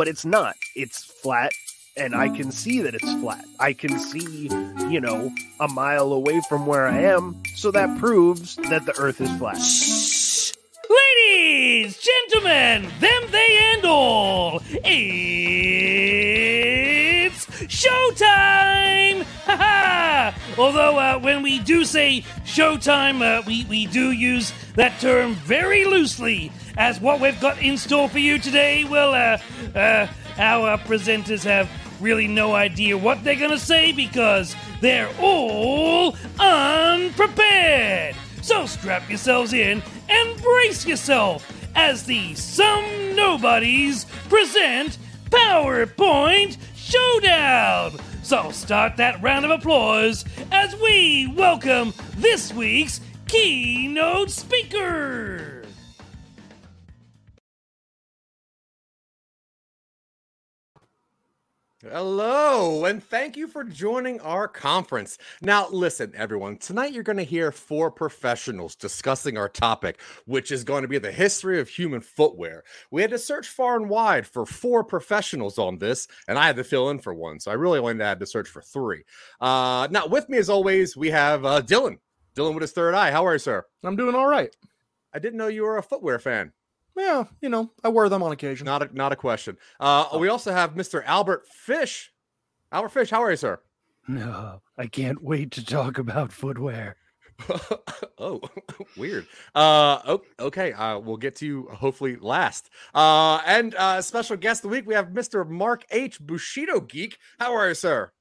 but it's not. It's flat and I can see that it's flat. I can see, you know, a mile away from where I am, so that proves that the earth is flat. Shh. Ladies, gentlemen, them, they, and all, it's showtime! Although, uh, when we do say showtime, uh, we, we do use that term very loosely, as what we've got in store for you today, well, uh, uh, our presenters have really no idea what they're gonna say because they're all unprepared. So strap yourselves in and brace yourself as the Some Nobodies present PowerPoint Showdown. So start that round of applause as we welcome this week's keynote speaker. Hello, and thank you for joining our conference. Now, listen, everyone, tonight you're going to hear four professionals discussing our topic, which is going to be the history of human footwear. We had to search far and wide for four professionals on this, and I had to fill in for one. So I really only had to search for three. Uh, now, with me, as always, we have uh, Dylan. Dylan with his third eye. How are you, sir? I'm doing all right. I didn't know you were a footwear fan. Yeah, you know, I wear them on occasion. Not a, not a question. Uh, we also have Mr. Albert Fish. Albert Fish, how are you, sir? No, I can't wait to talk about footwear. oh, weird. Uh, okay. Uh, we'll get to you hopefully last. Uh, and uh, special guest of the week, we have Mr. Mark H. Bushido Geek. How are you, sir?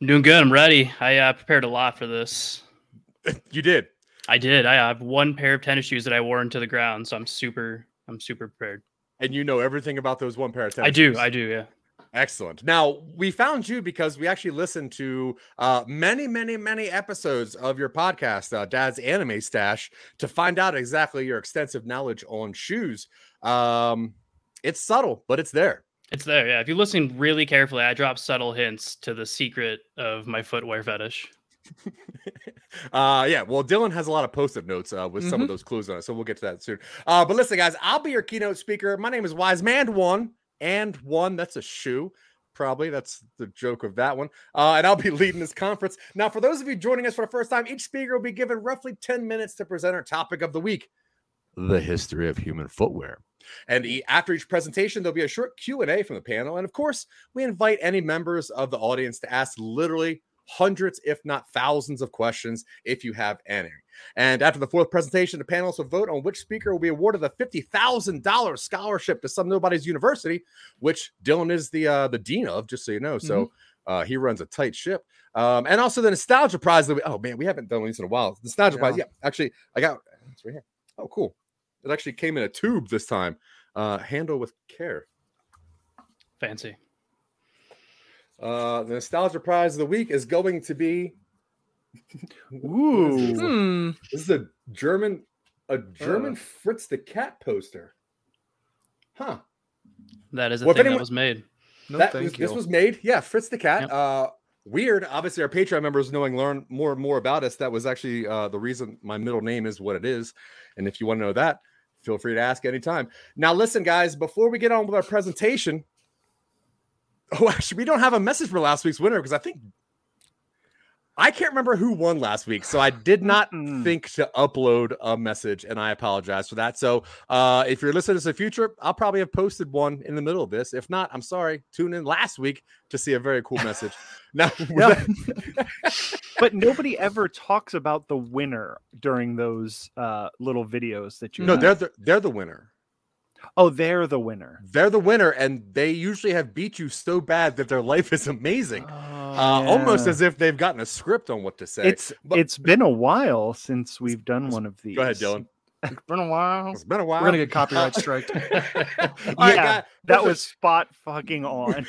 I'm doing good. I'm ready. I uh, prepared a lot for this. you did. I did. I have one pair of tennis shoes that I wore into the ground, so I'm super I'm super prepared. And you know everything about those one pair of tennis I do. shoes. I do. Yeah. Excellent. Now we found you because we actually listened to uh, many, many, many episodes of your podcast, uh, Dad's Anime Stache, to find out exactly your extensive knowledge on shoes. Um, it's subtle, but it's there. It's there. Yeah. If you listen really carefully, I drop subtle hints to the secret of my footwear fetish. uh yeah well dylan has a lot of post-it notes uh, with mm-hmm. some of those clues on it so we'll get to that soon. Uh but listen guys i'll be your keynote speaker. My name is wise man one and one. That's a shoe probably. That's the joke of that one. Uh and i'll be leading this conference. Now for those of you joining us for the first time each speaker will be given roughly 10 minutes to present our topic of the week. The history of human footwear. And after each presentation there'll be a short q&a from the panel. And of course we invite any members of the audience to ask literally hundreds, if not thousands, of questions if you have any. And after the fourth presentation, the panelists will vote on which speaker will be awarded a $50,000 scholarship to Some Nobody's University, which Dylan is the uh, the dean of, just so you know. So mm-hmm. uh, he runs a tight ship. Um, and also the nostalgia prize that we, oh man, we haven't done these in a while. Nostalgia yeah. prize, yeah. Actually, I got it's right here. Oh, cool. It actually came in a tube this time. Uh, handle with care. Fancy. Uh, the nostalgia prize of the week is going to be. Ooh, this is, hmm. this is a German, a German uh. Fritz the Cat poster. Huh. That is a well, thing anyone, that was made. No, that was, This was made, yeah. Fritz the Cat. Yep. Uh, weird. Obviously, our Patreon members knowing learn more and more about us. That was actually uh, the reason my middle name is what it is. And if you want to know that, feel free to ask anytime. Now, listen, guys. Before we get on with our presentation, Oh, actually, we don't have a message for last week's winner because I think I can't remember who won last week, so I did not think to upload a message, and I apologize for that. So, uh, if you're listening to the future, I'll probably have posted one in the middle of this. If not, I'm sorry. Tune in last week to see a very cool message. now, but nobody ever talks about the winner during those uh, little videos that you. No, have. they're the, they're the winner. Oh, they're the winner. They're the winner, and they usually have beat you so bad that their life is amazing. Oh, uh, yeah. Almost as if they've gotten a script on what to say. It's but, it's been a while since we've done one of these. Go ahead, Dylan. It's been a while. It's been a while. We're gonna get copyright strike. yeah, right, that was spot fucking on.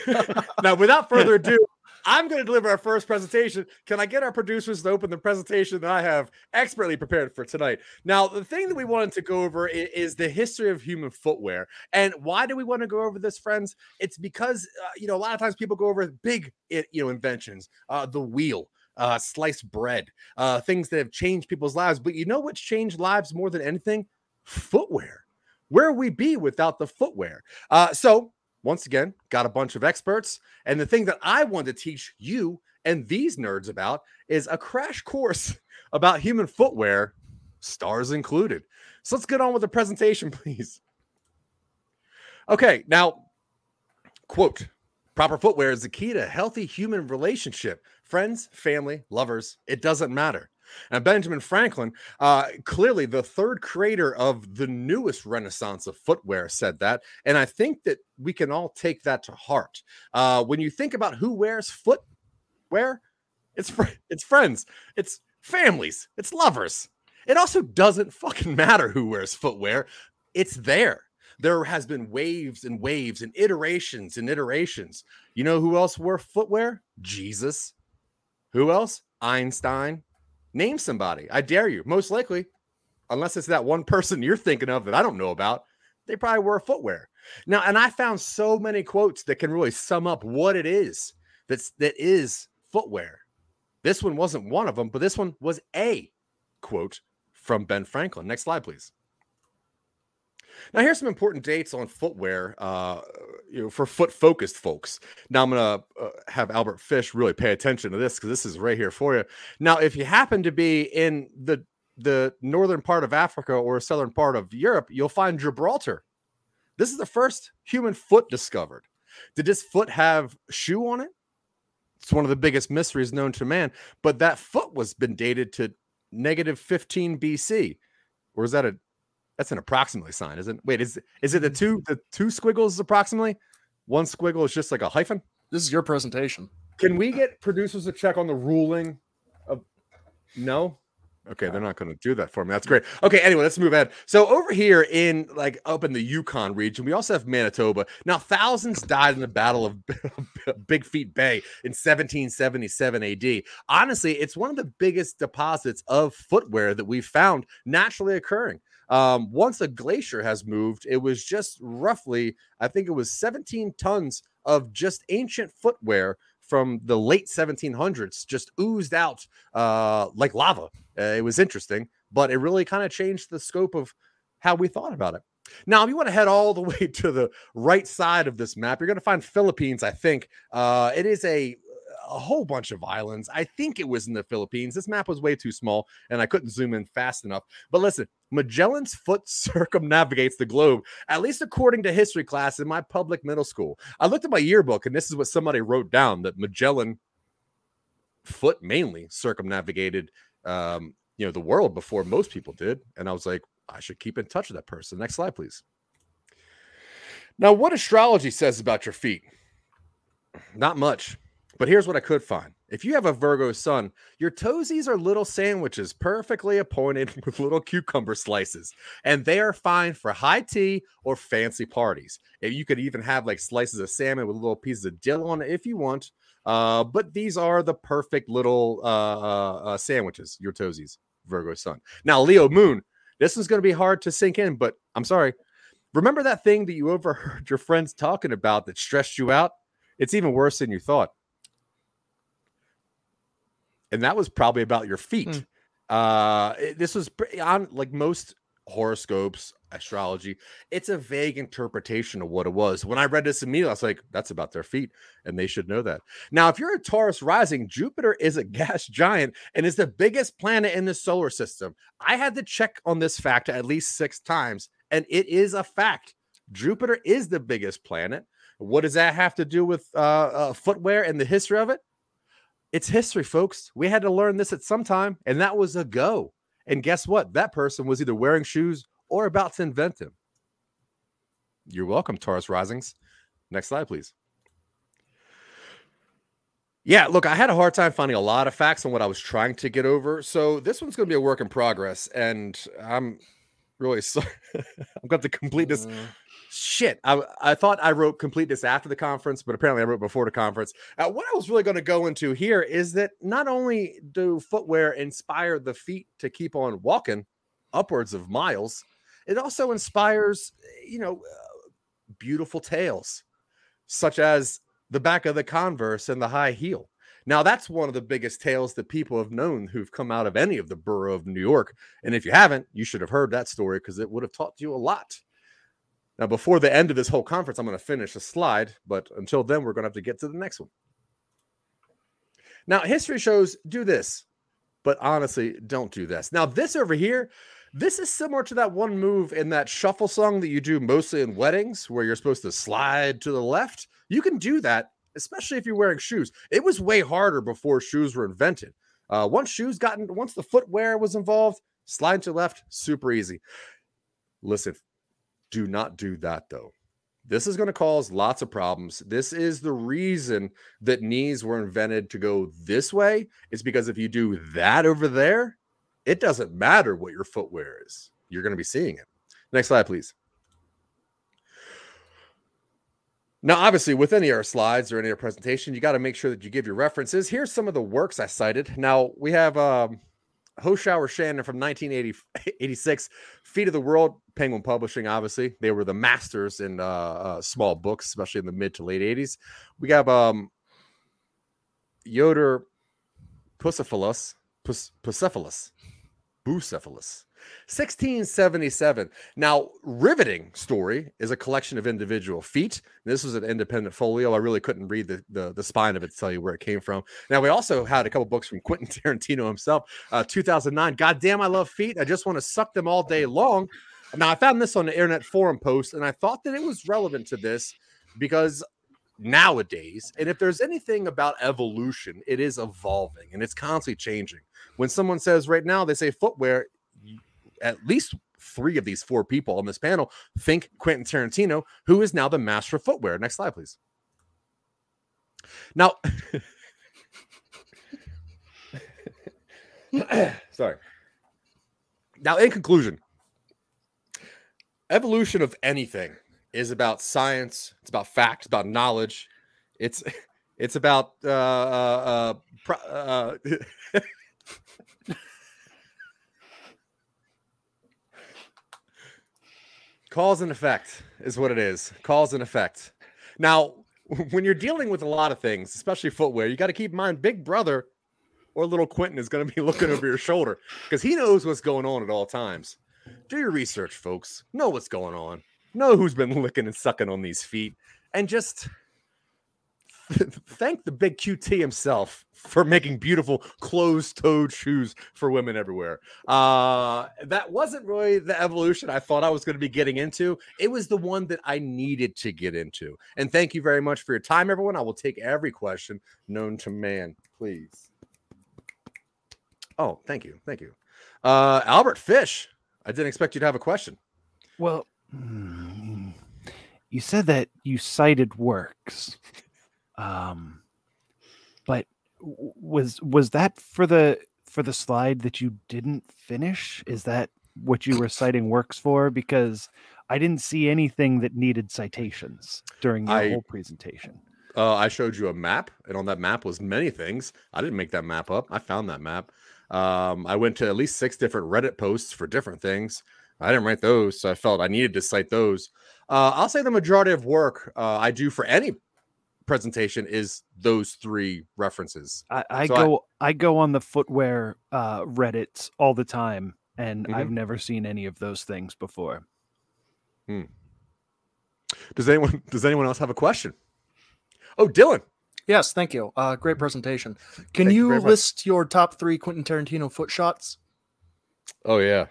now, without further ado, I'm going to deliver our first presentation. Can I get our producers to open the presentation that I have expertly prepared for tonight? Now, the thing that we wanted to go over is, the history of human footwear. And why do we want to go over this, friends? It's because, uh, you know, a lot of times people go over big, you know, inventions, uh, the wheel. Uh, sliced bread, uh, things that have changed people's lives. But you know what's changed lives more than anything? Footwear. Where would we be without the footwear? Uh, so once again, got a bunch of experts. And the thing that I want to teach you and these nerds about is a crash course about human footwear, stars included. So let's get on with the presentation, please. Okay, now, quote proper footwear is the key to a healthy human relationship. Friends, family, lovers, it doesn't matter. And Benjamin Franklin, uh, clearly the third creator of the newest renaissance of footwear, said that. And I think that we can all take that to heart. Uh, when you think about who wears footwear, it's fr- it's friends, it's families, it's lovers. It also doesn't fucking matter who wears footwear. It's there. There has been waves and waves and iterations and iterations. You know who else wore footwear? Jesus. Who else? Einstein. Name somebody. I dare you. Most likely, unless it's that one person you're thinking of that I don't know about, they probably wear footwear. Now, and I found so many quotes that can really sum up what it is that's that is footwear. This one wasn't one of them, but this one was a quote from Ben Franklin. Next slide, please. Now, here's some important dates on footwear, uh, you know, for foot focused folks. Now, I'm gonna uh, have Albert Fish really pay attention to this because this is right here for you. Now, if you happen to be in the the northern part of Africa or southern part of Europe, you'll find Gibraltar. This is the first human foot discovered. Did this foot have shoe on it? It's one of the biggest mysteries known to man. But that foot was been dated to negative 15 BC. Or is that a that's an approximately sign, isn't it? Wait, is is it the two the two squiggles approximately? One squiggle is just like a hyphen. This is your presentation. Can we get producers to check on the ruling of no? Okay, they're not going to do that for me. That's great. Okay, anyway, let's move ahead. So over here in like up in the Yukon region, we also have Manitoba. Now, thousands died in the Battle of Big Feet Bay in 1777 AD. Honestly, it's one of the biggest deposits of footwear that we've found naturally occurring. Um, once a glacier has moved, it was just roughly, I think it was 17 tons of just ancient footwear from the late 1700s just oozed out uh, like lava. Uh, it was interesting, but it really kind of changed the scope of how we thought about it. Now, if you want to head all the way to the right side of this map, you're going to find Philippines. I think uh, it is a a whole bunch of islands. I think it was in the Philippines. This map was way too small and I couldn't zoom in fast enough. But listen, Magellan's foot circumnavigates the globe, at least according to history class in my public middle school. I looked at my yearbook and this is what somebody wrote down that Magellan foot mainly circumnavigated um, you know the world before most people did. And i was like i should keep in touch with that person. Next slide please. Now what astrology says about your feet? Not much but here's what I could find. If you have a Virgo sun, your toesies are little sandwiches perfectly appointed with little cucumber slices, and they are fine for high tea or fancy parties. You could even have like slices of salmon with little pieces of dill on it if you want. Uh, but these are the perfect little uh, uh, uh sandwiches, your toesies, Virgo sun. Now, Leo moon, this is going to be hard to sink in, but I'm sorry. Remember that thing that you overheard your friends talking about that stressed you out? It's even worse than you thought and that was probably about your feet. Mm. Uh, this was on like most horoscopes, astrology. It's a vague interpretation of what it was. When I read this immediately, I was like, "That's about their feet," and they should know that. Now, if you're a Taurus rising, Jupiter is a gas giant and is the biggest planet in the solar system. I had to check on this fact at least six times, and it is a fact. Jupiter is the biggest planet. What does that have to do with uh, uh, footwear and the history of it? It's history, folks. We had to learn this at some time, and that was a go. And guess what? That person was either wearing shoes or about to invent them. You're welcome, Taurus Risings. Next slide, please. Yeah, look, I had a hard time finding a lot of facts on what I was trying to get over. So this one's going to be a work in progress, and I'm really sorry. I'm going to complete this uh shit I, I thought i wrote complete this after the conference but apparently i wrote before the conference. Uh, what i was really going to go into here is that not only do footwear inspire the feet to keep on walking upwards of miles it also inspires you know uh, beautiful tales such as the back of the converse and the high heel. Now that's one of the biggest tales that people have known who've come out of any of the borough of new york and if you haven't you should have heard that story because it would have taught you a lot Now, before the end of this whole conference, I'm going to finish a slide, but until then, we're going to have to get to the next one. Now, history shows do this, but honestly, don't do this. Now, this over here, this is similar to that one move in that shuffle song that you do mostly in weddings where you're supposed to slide to the left. You can do that, especially if you're wearing shoes. It was way harder before shoes were invented. Uh, once shoes gotten, once the footwear was involved, slide to left, super easy. Listen, do not do that though. This is going to cause lots of problems. This is the reason that knees were invented to go this way. It's because if you do that over there, it doesn't matter what your footwear is. You're going to be seeing it. Next slide, please. Now, obviously, with any of our slides or any of our presentation, you got to make sure that you give your references. Here's some of the works I cited. Now, we have um, Hochschild Shannon from 1986, Feet of the World, Penguin Publishing, obviously. They were the masters in uh, uh, small books, especially in the mid to late 80s. We have um, Yoder Puscephalus, Pus- Bucephalus, 1677. Now, riveting story is a collection of individual feet. This was an independent folio. I really couldn't read the, the, the spine of it to tell you where it came from. Now, we also had a couple books from Quentin Tarantino himself. Uh, 2009. God damn, I love feet. I just want to suck them all day long. Now, I found this on the Internet Forum post, and I thought that it was relevant to this because nowadays, and if there's anything about evolution, it is evolving and it's constantly changing. When someone says right now, they say footwear, at least three of these four people on this panel think Quentin Tarantino, who is now the master of footwear. Next slide, please. Now, sorry. Now, in conclusion, evolution of anything is about science. It's about facts. About knowledge. It's it's about uh, uh, uh, pro- uh Cause and effect is what it is. Cause and effect. Now, when you're dealing with a lot of things, especially footwear, you got to keep in mind Big Brother or little Quentin is going to be looking over your shoulder because he knows what's going on at all times. Do your research, folks. Know what's going on. Know who's been licking and sucking on these feet. And just thank the big QT himself for making beautiful closed-toed shoes for women everywhere. Uh, that wasn't really the evolution I thought I was going to be getting into. It was the one that I needed to get into. And thank you very much for your time, everyone. I will take every question known to man, please. Oh, thank you, thank you, uh, Albert Fish. I didn't expect you to have a question. Well, hmm, you said that you cited works. Um, but was was that for the for the slide that you didn't finish? Is that what you were citing works for? Because I didn't see anything that needed citations during the whole presentation. Uh, I showed you a map, and on that map was many things. I didn't make that map up. I found that map. Um, I went to at least six different Reddit posts for different things. I didn't write those, so I felt I needed to cite those. Uh, I'll say the majority of work uh, I do for any presentation is those three references. I, I so go I, I, go on the footwear uh, Reddits all the time, and mm-hmm. I've never seen any of those things before. Hmm. Does anyone Does anyone else have a question? Oh, Dylan. Yes, thank you. Uh, great presentation. Can thank you, you list your top three Quentin Tarantino foot shots? Oh yeah,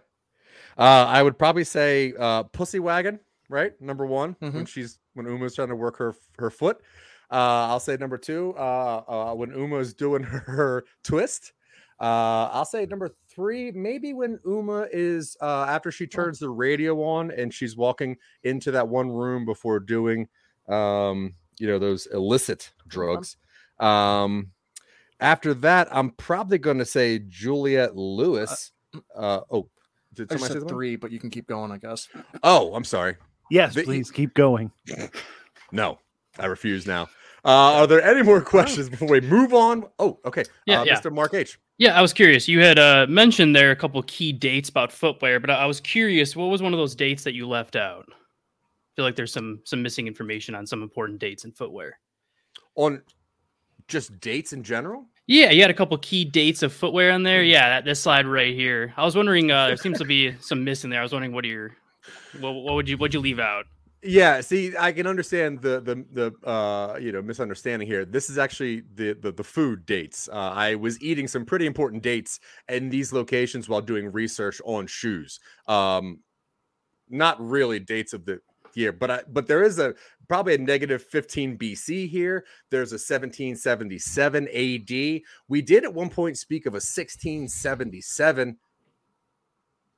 uh, I would probably say uh, "Pussy Wagon." Right, number one mm-hmm. when she's when Uma's trying to work her her foot. Uh, I'll say number two, uh, uh, when Uma's doing her, her twist. Uh, I'll say number three, maybe when Uma is uh, after she turns the radio on and she's walking into that one room before doing, um, you know, those illicit drugs. Um, after that, I'm probably going to say Juliette Lewis. Uh, oh, did I said three, but you can keep going, I guess. Oh, I'm sorry. Yes, the, please keep going. No, I refuse now. Uh, are there any more questions before we move on? Oh, okay. Yeah, uh, yeah. Mr. Mark H. Yeah, I was curious. You had uh, mentioned there a couple key dates about footwear, but I was curious, what was one of those dates that you left out? I feel like there's some some missing information on some important dates in footwear. On just dates in general? Yeah, you had a couple key dates of footwear on there. Yeah, that this slide right here. I was wondering. Uh, there seems to be some missing there. I was wondering what are your, what, what would you, what would you leave out? Yeah, see, I can understand the the the uh you know misunderstanding here. This is actually the the, the food dates. Uh, I was eating some pretty important dates in these locations while doing research on shoes. Um, not really dates of the year, but I but there is a probably a negative 15 BC here. There's a 1777 AD. We did at one point speak of a 1677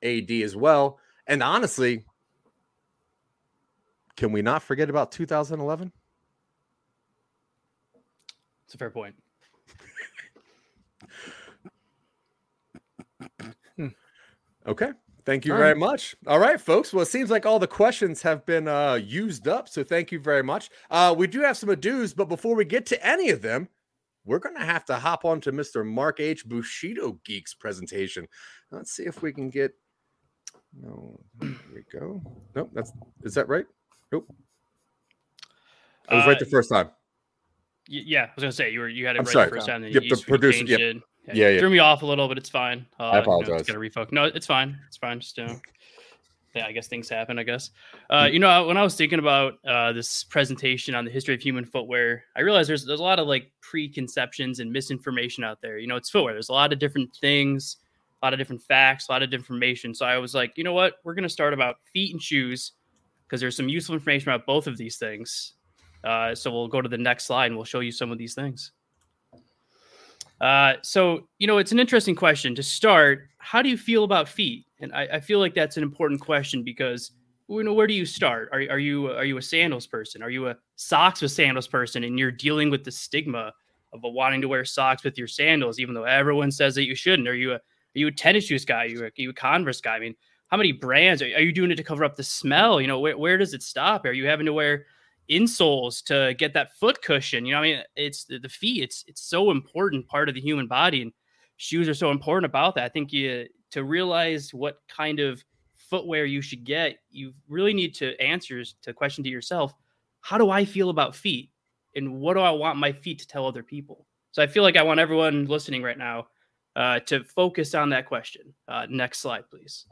AD as well. And honestly, can we not forget about 2011? It's a fair point. Okay. Thank you All very right. much. All right, folks. Well, it seems like all the questions have been uh, used up. So thank you very much. Uh, we do have some ados, but before we get to any of them, we're going to have to hop on to Mr. Mark H. Bushido Geeks presentation. Let's see if we can get. No, there we go. Nope, that's is that right? Nope. I was right the Uh, first time. Y- yeah, I was gonna say you were you had it I'm right sorry. the first time. Then Yep, you, the producer- changed yep. it. Yeah, it yeah. Threw me off a little, but it's fine. Uh, I apologize. Got to refocus. No, it's fine. It's fine. Just you know, yeah, I guess things happen. I guess. Uh, you know, when I was thinking about uh, this presentation on the history of human footwear, I realized there's there's a lot of like preconceptions and misinformation out there. You know, it's footwear. There's a lot of different things, a lot of different facts, a lot of different information. So I was like, you know what? We're gonna start about feet and shoes because there's some useful information about both of these things. Uh, so we'll go to the next slide and we'll show you some of these things. Uh, so you know, it's an interesting question to start. How do you feel about feet? And I, I feel like that's an important question because you know, where do you start? Are, are you are you a sandals person? Are you a socks with sandals person? And you're dealing with the stigma of wanting to wear socks with your sandals, even though everyone says that you shouldn't. Are you a are you a tennis shoes guy? Are you a, are you a Converse guy? I mean, how many brands are, are you doing it to cover up the smell? You know, where, where does it stop? Are you having to wear insoles to get that foot cushion? You know, I mean, it's the, the feet. It's it's so important part of the human body, and shoes are so important about that. I think you to realize what kind of footwear you should get, you really need to answer to question to yourself: How do I feel about feet, and what do I want my feet to tell other people? So I feel like I want everyone listening right now uh, to focus on that question. Uh, next slide, please.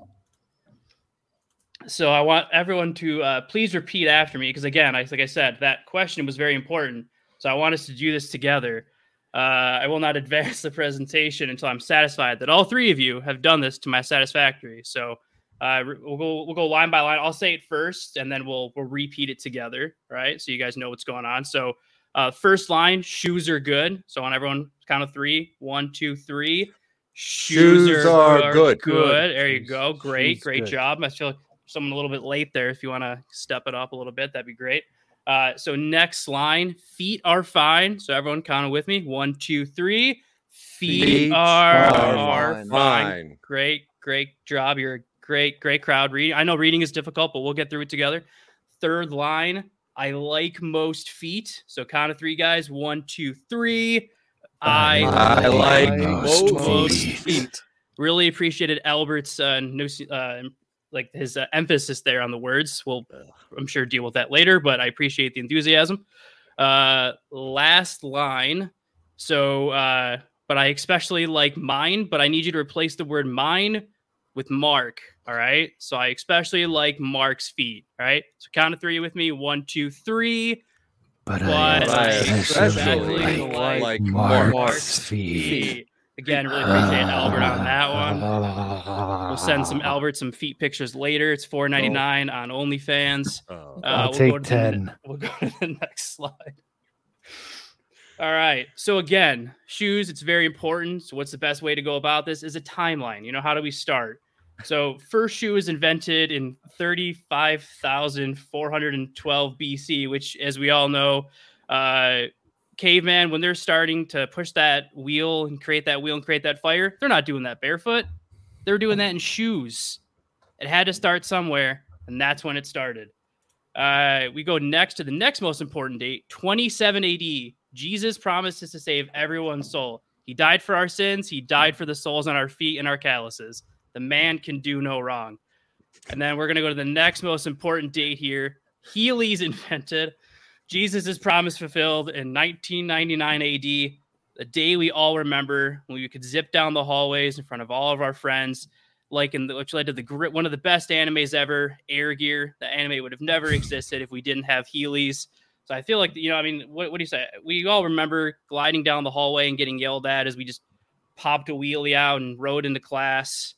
So I want everyone to uh, please repeat after me because again, I, like I said, that question was very important. So I want us to do this together. Uh, I will not advance the presentation until I'm satisfied that all three of you have done this to my satisfactory. So uh, we'll go we'll go line by line. I'll say it first, and then we'll we'll repeat it together. right? so you guys know what's going on. So uh, first line, shoes are good. So on everyone count of three, one, two, three. Shoes are good. Good. There you go. Great, shoes great good. job. I feel someone a little bit late there. If you want to step it up a little bit, that'd be great. Uh, so next line, feet are fine. So everyone count it with me. One, two, three. Feet, Feet are, are are fine. fine. Fine. Great, great job. You're a great, great crowd reading. I know reading is difficult, but we'll get through it together. Third line, I like most feet. So count of three, guys. One, two, three. I, I like most most feet. feet. Really appreciated Albert's uh, no, uh, like his uh, emphasis there on the words. We'll, I'm sure, deal with that later, but I appreciate the enthusiasm. Uh, last line. So, uh, but I especially like mine, but I need you to replace the word mine with Mark. All right. So I especially like Mark's feet. All right. So count of three with me. One, two, three. But But I I especially especially like, like Mark's, Mark's feet. Feet. Again, really appreciate Albert on that one. We'll send some Albert some feet pictures later. It's four ninety nine on OnlyFans. Oh. Uh, I'll we'll take go to the 10. we'll go to the next slide. All right. So again, shoes. It's very important. So what's the best way to go about this? Is a timeline. You know, how do we start? So first shoe was invented in thirty five thousand four hundred and twelve BC, which, as we all know, uh, caveman when they're starting to push that wheel and create that wheel and create that fire, they're not doing that barefoot. They're doing that in shoes. It had to start somewhere, and that's when it started. Uh, we go next to the next most important date, 27 AD. Jesus promises to save everyone's soul. He died for our sins. He died for the souls on our feet and our calluses. The man can do no wrong. And then we're going to go to the next most important date here. Heelys invented. Jesus' promise fulfilled in 1999 AD, the day we all remember when we could zip down the hallways in front of all of our friends. like in the, which led to the one of the best animes ever, Air Gear. The anime would have never existed if we didn't have Heelys. So I feel like you know, I mean, what, what do you say? We all remember gliding down the hallway and getting yelled at as we just popped a wheelie out and rode into class.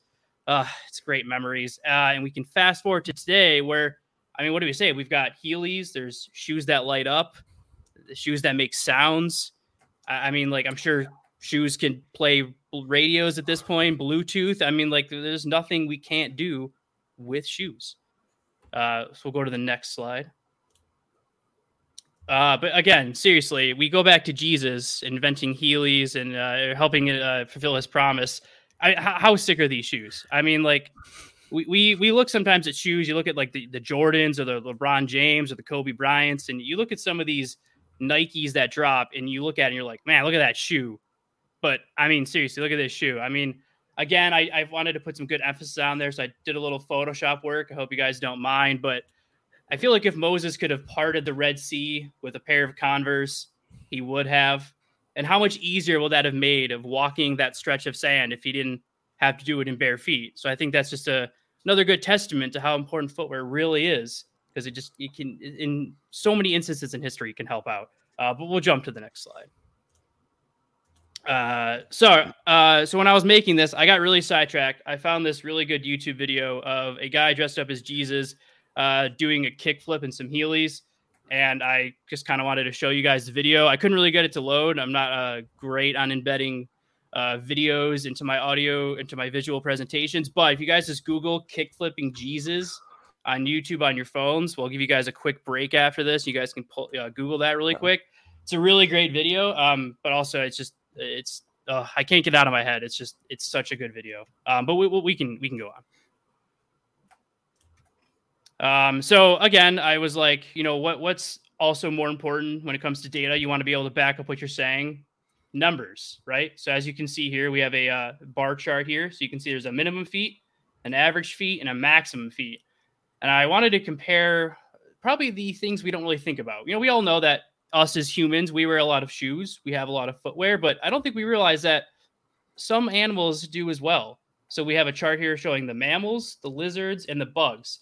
Uh, it's great memories. Uh, and we can fast forward to today where, I mean, what do we say? We've got Heelys, there's shoes that light up, shoes that make sounds. I, I mean, like, I'm sure shoes can play radios at this point, Bluetooth. I mean, like, there's nothing we can't do with shoes. Uh, so we'll go to the next slide. Uh, but again, seriously, we go back to Jesus inventing Heelys and uh, helping uh, fulfill his promise. I, how, how sick are these shoes? I mean, like we, we we look sometimes at shoes. You look at like the, the Jordans or the LeBron James or the Kobe Bryants, and you look at some of these Nikes that drop, and you look at it and you're like, man, look at that shoe. But I mean, seriously, look at this shoe. I mean, again, I, I wanted to put some good emphasis on there, so I did a little Photoshop work. I hope you guys don't mind, but I feel like if Moses could have parted the Red Sea with a pair of Converse, he would have. And how much easier will that have made of walking that stretch of sand if he didn't have to do it in bare feet? So I think that's just a another good testament to how important footwear really is because it just it can in so many instances in history can help out. Uh, but we'll jump to the next slide. Uh, so uh, so when I was making this, I got really sidetracked. I found this really good YouTube video of a guy dressed up as Jesus uh, doing a kickflip and some Heelys. And I just kind of wanted to show you guys the video. I couldn't really get it to load. I'm not uh, great on embedding uh, videos into my audio, into my visual presentations. But if you guys just Google kickflipping Jesus on YouTube on your phones, we'll give you guys a quick break after this. You guys can pull, uh, Google that really quick. It's a really great video. Um, but also it's just it's uh, I can't get out of my head. It's just it's such a good video. Um, but we, we can we can go on. Um, so again, I was like, you know, what what's also more important when it comes to data? You want to be able to back up what you're saying. Numbers, right? So as you can see here, we have a uh, bar chart here. So you can see there's a minimum feet, an average feet, and a maximum feet. And I wanted to compare probably the things we don't really think about. You know, we all know that us as humans, we wear a lot of shoes, we have a lot of footwear, but I don't think we realize that some animals do as well. So we have a chart here showing the mammals, the lizards, and the bugs.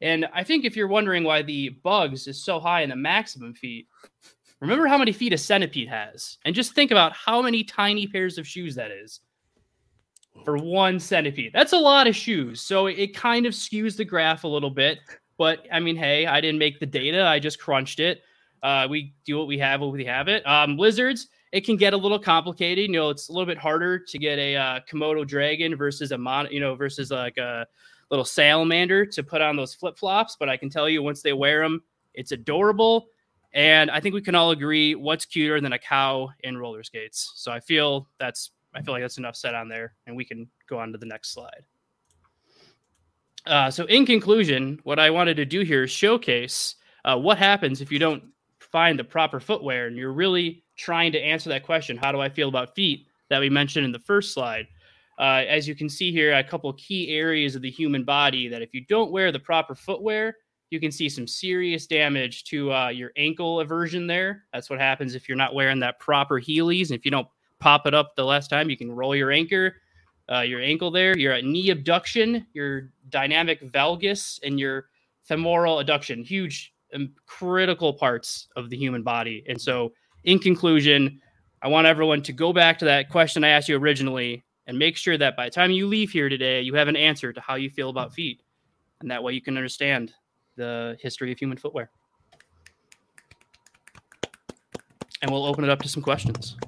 And I think if you're wondering why the bugs is so high in the maximum feet, remember how many feet a centipede has. And just think about how many tiny pairs of shoes that is for one centipede. That's a lot of shoes. So it kind of skews the graph a little bit. But I mean, hey, I didn't make the data, I just crunched it. Uh, we do what we have when we have it. Um, lizards, it can get a little complicated. You know, it's a little bit harder to get a uh, Komodo dragon versus a mon, you know, versus like a little salamander to put on those flip flops. But I can tell you, once they wear them, it's adorable. And I think we can all agree what's cuter than a cow in roller skates. So I feel that's I feel like that's enough said on there, and we can go on to the next slide. Uh, so in conclusion, what I wanted to do here is showcase uh, what happens if you don't find the proper footwear, and you're really trying to answer that question: How do I feel about feet? That we mentioned in the first slide. Uh, as you can see here, a couple key areas of the human body that if you don't wear the proper footwear, you can see some serious damage to uh, your ankle eversion there. That's what happens if you're not wearing that proper Heelys. And if you don't pop it up the last time, you can roll your anchor, uh, your ankle there. Your knee abduction, your dynamic valgus, and your femoral adduction. Huge, um, critical parts of the human body. And so, in conclusion, I want everyone to go back to that question I asked you originally and make sure that by the time you leave here today, you have an answer to how you feel about feet. And that way you can understand the history of human footwear. And we'll open it up to some questions.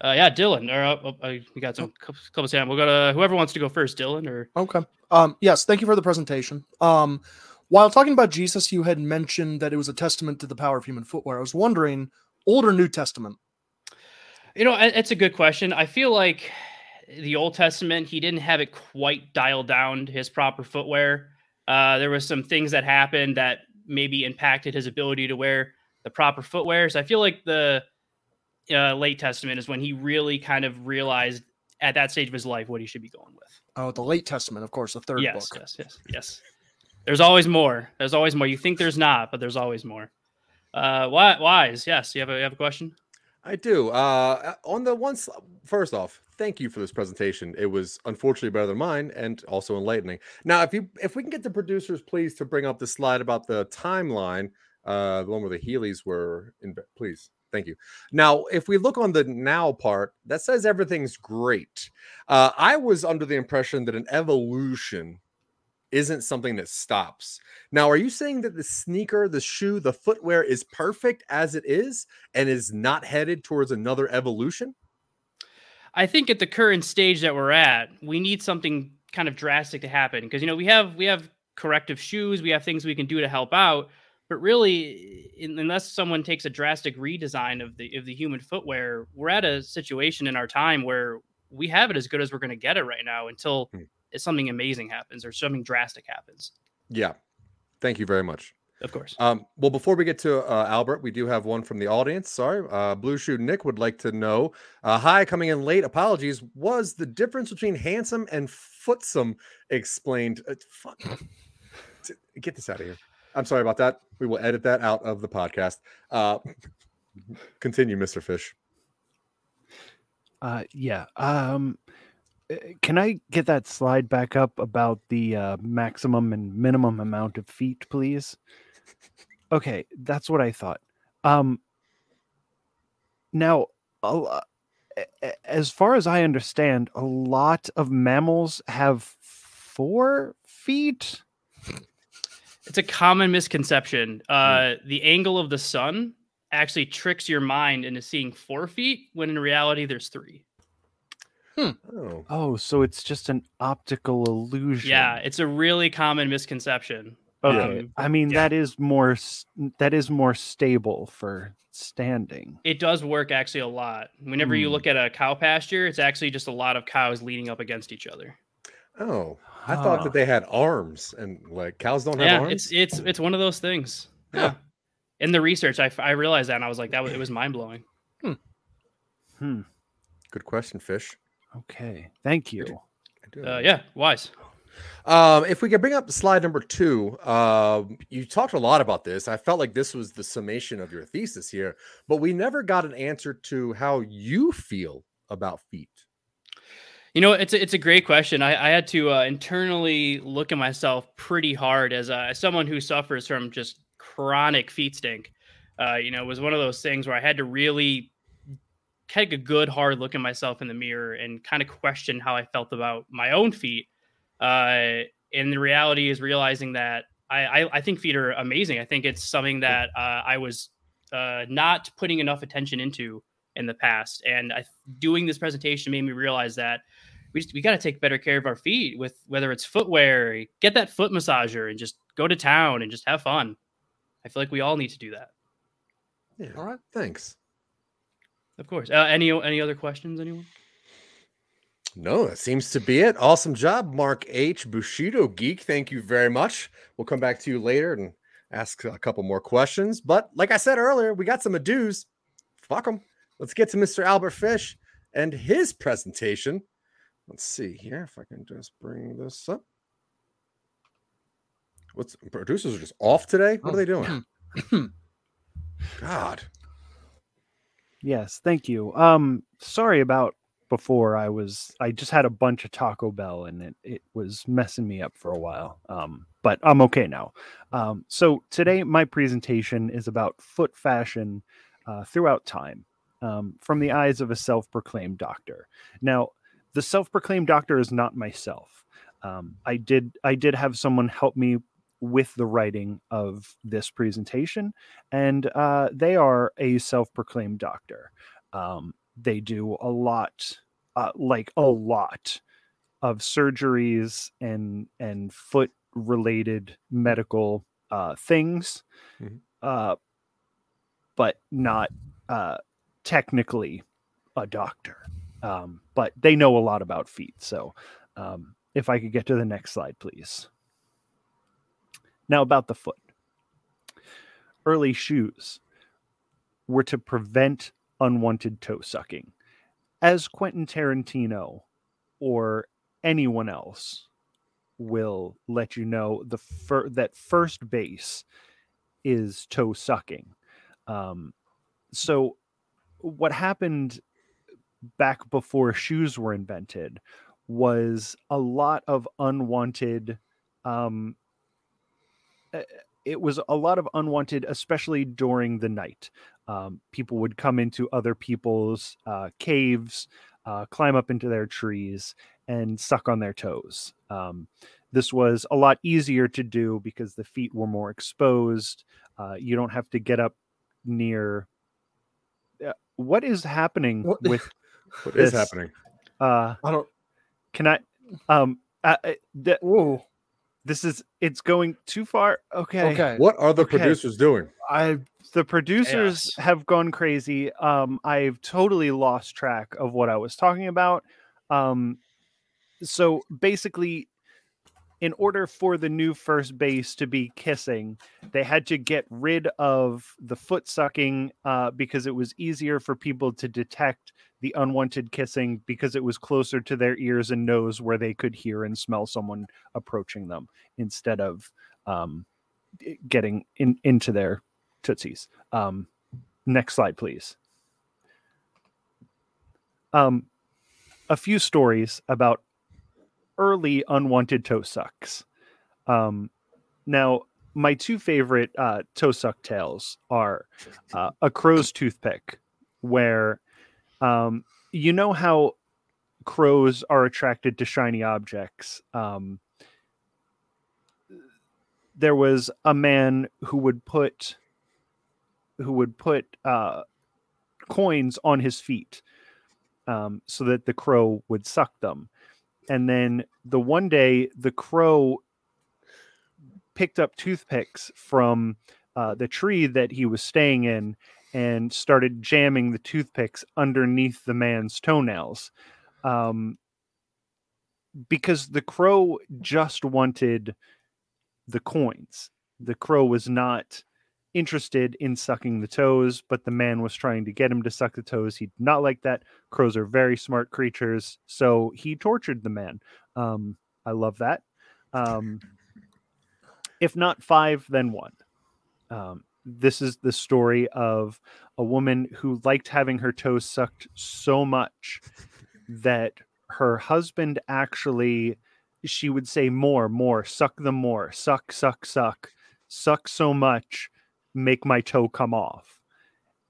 Uh, yeah, Dylan. Or uh, uh, we got some couple, of We'll go to whoever wants to go first, Dylan. Or okay. Um, yes, thank you for the presentation. Um, while talking about Jesus, you had mentioned that it was a testament to the power of human footwear. I was wondering, Old or New Testament? You know, it's a good question. I feel like the Old Testament, he didn't have it quite dialed down to his proper footwear. Uh, there was some things that happened that maybe impacted his ability to wear the proper footwear. So I feel like the uh, late Testament is when he really kind of realized at that stage of his life what he should be going with. Oh, the late Testament, of course, the third yes, book. Yes, yes, yes. There's always more. There's always more. You think there's not, but there's always more. Uh, wise, yes. You have a you have a question? I do. Uh, on the one, first off, thank you for this presentation. It was unfortunately better than mine and also enlightening. Now, if you if we can get the producers please to bring up the slide about the timeline, uh, the one where the Heelys were in, please. Thank you. Now, if we look on the now part, that says everything's great. Uh, I was under the impression that an evolution isn't something that stops. Now, are you saying that the sneaker, the shoe, the footwear is perfect as it is and is not headed towards another evolution? I think at the current stage that we're at, we need something kind of drastic to happen because you know we have we have corrective shoes, we have things we can do to help out, but really, in, unless someone takes a drastic redesign of the of the human footwear, we're at a situation in our time where we have it as good as we're going to get it right now until hmm. something amazing happens or something drastic happens. Yeah, thank you very much. Of course. Um, well, before we get to uh, Albert, we do have one from the audience. Sorry, uh, Blue Shoe Nick would like to know. Uh, hi, coming in late. Apologies. Was the difference between handsome and footsome explained? Uh, fuck. Get this out of here. I'm sorry about that. We will edit that out of the podcast. Uh, continue, Mr. Fish. Uh, yeah. Um, eh, can I get that slide back up about the uh, maximum and minimum amount of feet, please? Okay, that's what I thought. Um, now, as far as I understand, a lot of mammals have four feet. It's a common misconception. Hmm. Uh, the angle of the sun actually tricks your mind into seeing four feet when in reality there's three. Hmm. Oh. oh, so it's just an optical illusion. Yeah, it's a really common misconception. Okay. Um, I mean, yeah. that is more that is more stable for standing. It does work actually a lot. Whenever you hmm. look at a cow pasture, it's actually just a lot of cows leaning up against each other. Oh, I huh. thought that they had arms and like cows don't have yeah, arms. it's it's it's one of those things. Yeah. In the research, I, I realized that and I was like, that was it was mind blowing. Hmm. Hmm. Good question, Fish. Okay. Thank you. Uh, yeah, wise. Um, if we could bring up slide number two, uh, you talked a lot about this. I felt like this was the summation of your thesis here, but we never got an answer to how you feel about feet. You know, it's a, it's a great question. I, I had to uh, internally look at myself pretty hard as, uh, as someone who suffers from just chronic feet stink. Uh, you know, it was one of those things where I had to really take a good hard look at myself in the mirror and kind of question how I felt about my own feet. Uh, and the reality is realizing that I, I, I, think feet are amazing. I think it's something that uh, I was uh, not putting enough attention into in the past. And I, doing this presentation made me realize that we just, we got to take better care of our feet with whether it's footwear, get that foot massager and just go to town and just have fun. I feel like we all need to do that. Yeah. All right. Thanks. Of course. Uh, any any other questions? Anyone? No, that seems to be it. Awesome job, Mark H. Bushido Geek. Thank you very much. We'll come back to you later and ask a couple more questions. But like I said earlier, we got some ados. Fuck them. Let's get to Mr. Albert Fish and his presentation. Let's see here if I can just bring this up. What's producers are just off today? What are they doing? God. Yes, thank you. Um, sorry about before. I was I just had a bunch of Taco Bell and it it was messing me up for a while. Um, but I'm okay now. Um, so today my presentation is about foot fashion uh, throughout time, um, from the eyes of a self-proclaimed doctor. Now, the self-proclaimed doctor is not myself. Um, I did I did have someone help me with the writing of this presentation, and uh, they are a self-proclaimed doctor. They do a lot, uh, like a lot, of surgeries and and foot related medical uh, things, mm-hmm. uh, but not uh, technically a doctor. Um, but they know a lot about feet. So, um, if I could get to the next slide, please. Now, about the foot. Early shoes were to prevent unwanted toe sucking. As Quentin Tarantino or anyone else will let you know the fir- that first base is toe sucking. Um, so what happened back before shoes were invented was a lot of unwanted um it was a lot of unwanted especially during the night um, people would come into other people's uh, caves uh, climb up into their trees and suck on their toes um, this was a lot easier to do because the feet were more exposed uh, you don't have to get up near uh, what is happening What- with What is This- happening? uh I don't. can i um uh, uh, th- Whoa. This is it's going too far okay Okay. What are the Okay. producers doing? I the producers Chaos. have gone crazy um i've totally lost track of what i was talking about um so basically in order for the new first base to be kissing they had to get rid of the foot sucking uh, because it was easier for people to detect the unwanted kissing because it was closer to their ears and nose where they could hear and smell someone approaching them instead of um, getting in into their tootsies. Um, next slide, please. Um, a few stories about early unwanted toe sucks. Um, now, my two favorite uh, toe suck tales are uh, a crow's toothpick, where um, you know how crows are attracted to shiny objects. Um, there was a man who would put who would put uh, coins on his feet um, so that the crow would suck them. And then the one day, the crow picked up toothpicks from uh, the tree that he was staying in and started jamming the toothpicks underneath the man's toenails. Um, because the crow just wanted the coins. The crow was not interested in sucking the toes, but the man was trying to get him to suck the toes. He did not like that. Crows are very smart creatures, so he tortured the man. Um, I love that. Um, if not five, then one. Um, this is the story of a woman who liked having her toes sucked so much that her husband actually she would say more more suck them more suck suck suck suck so much make my toe come off.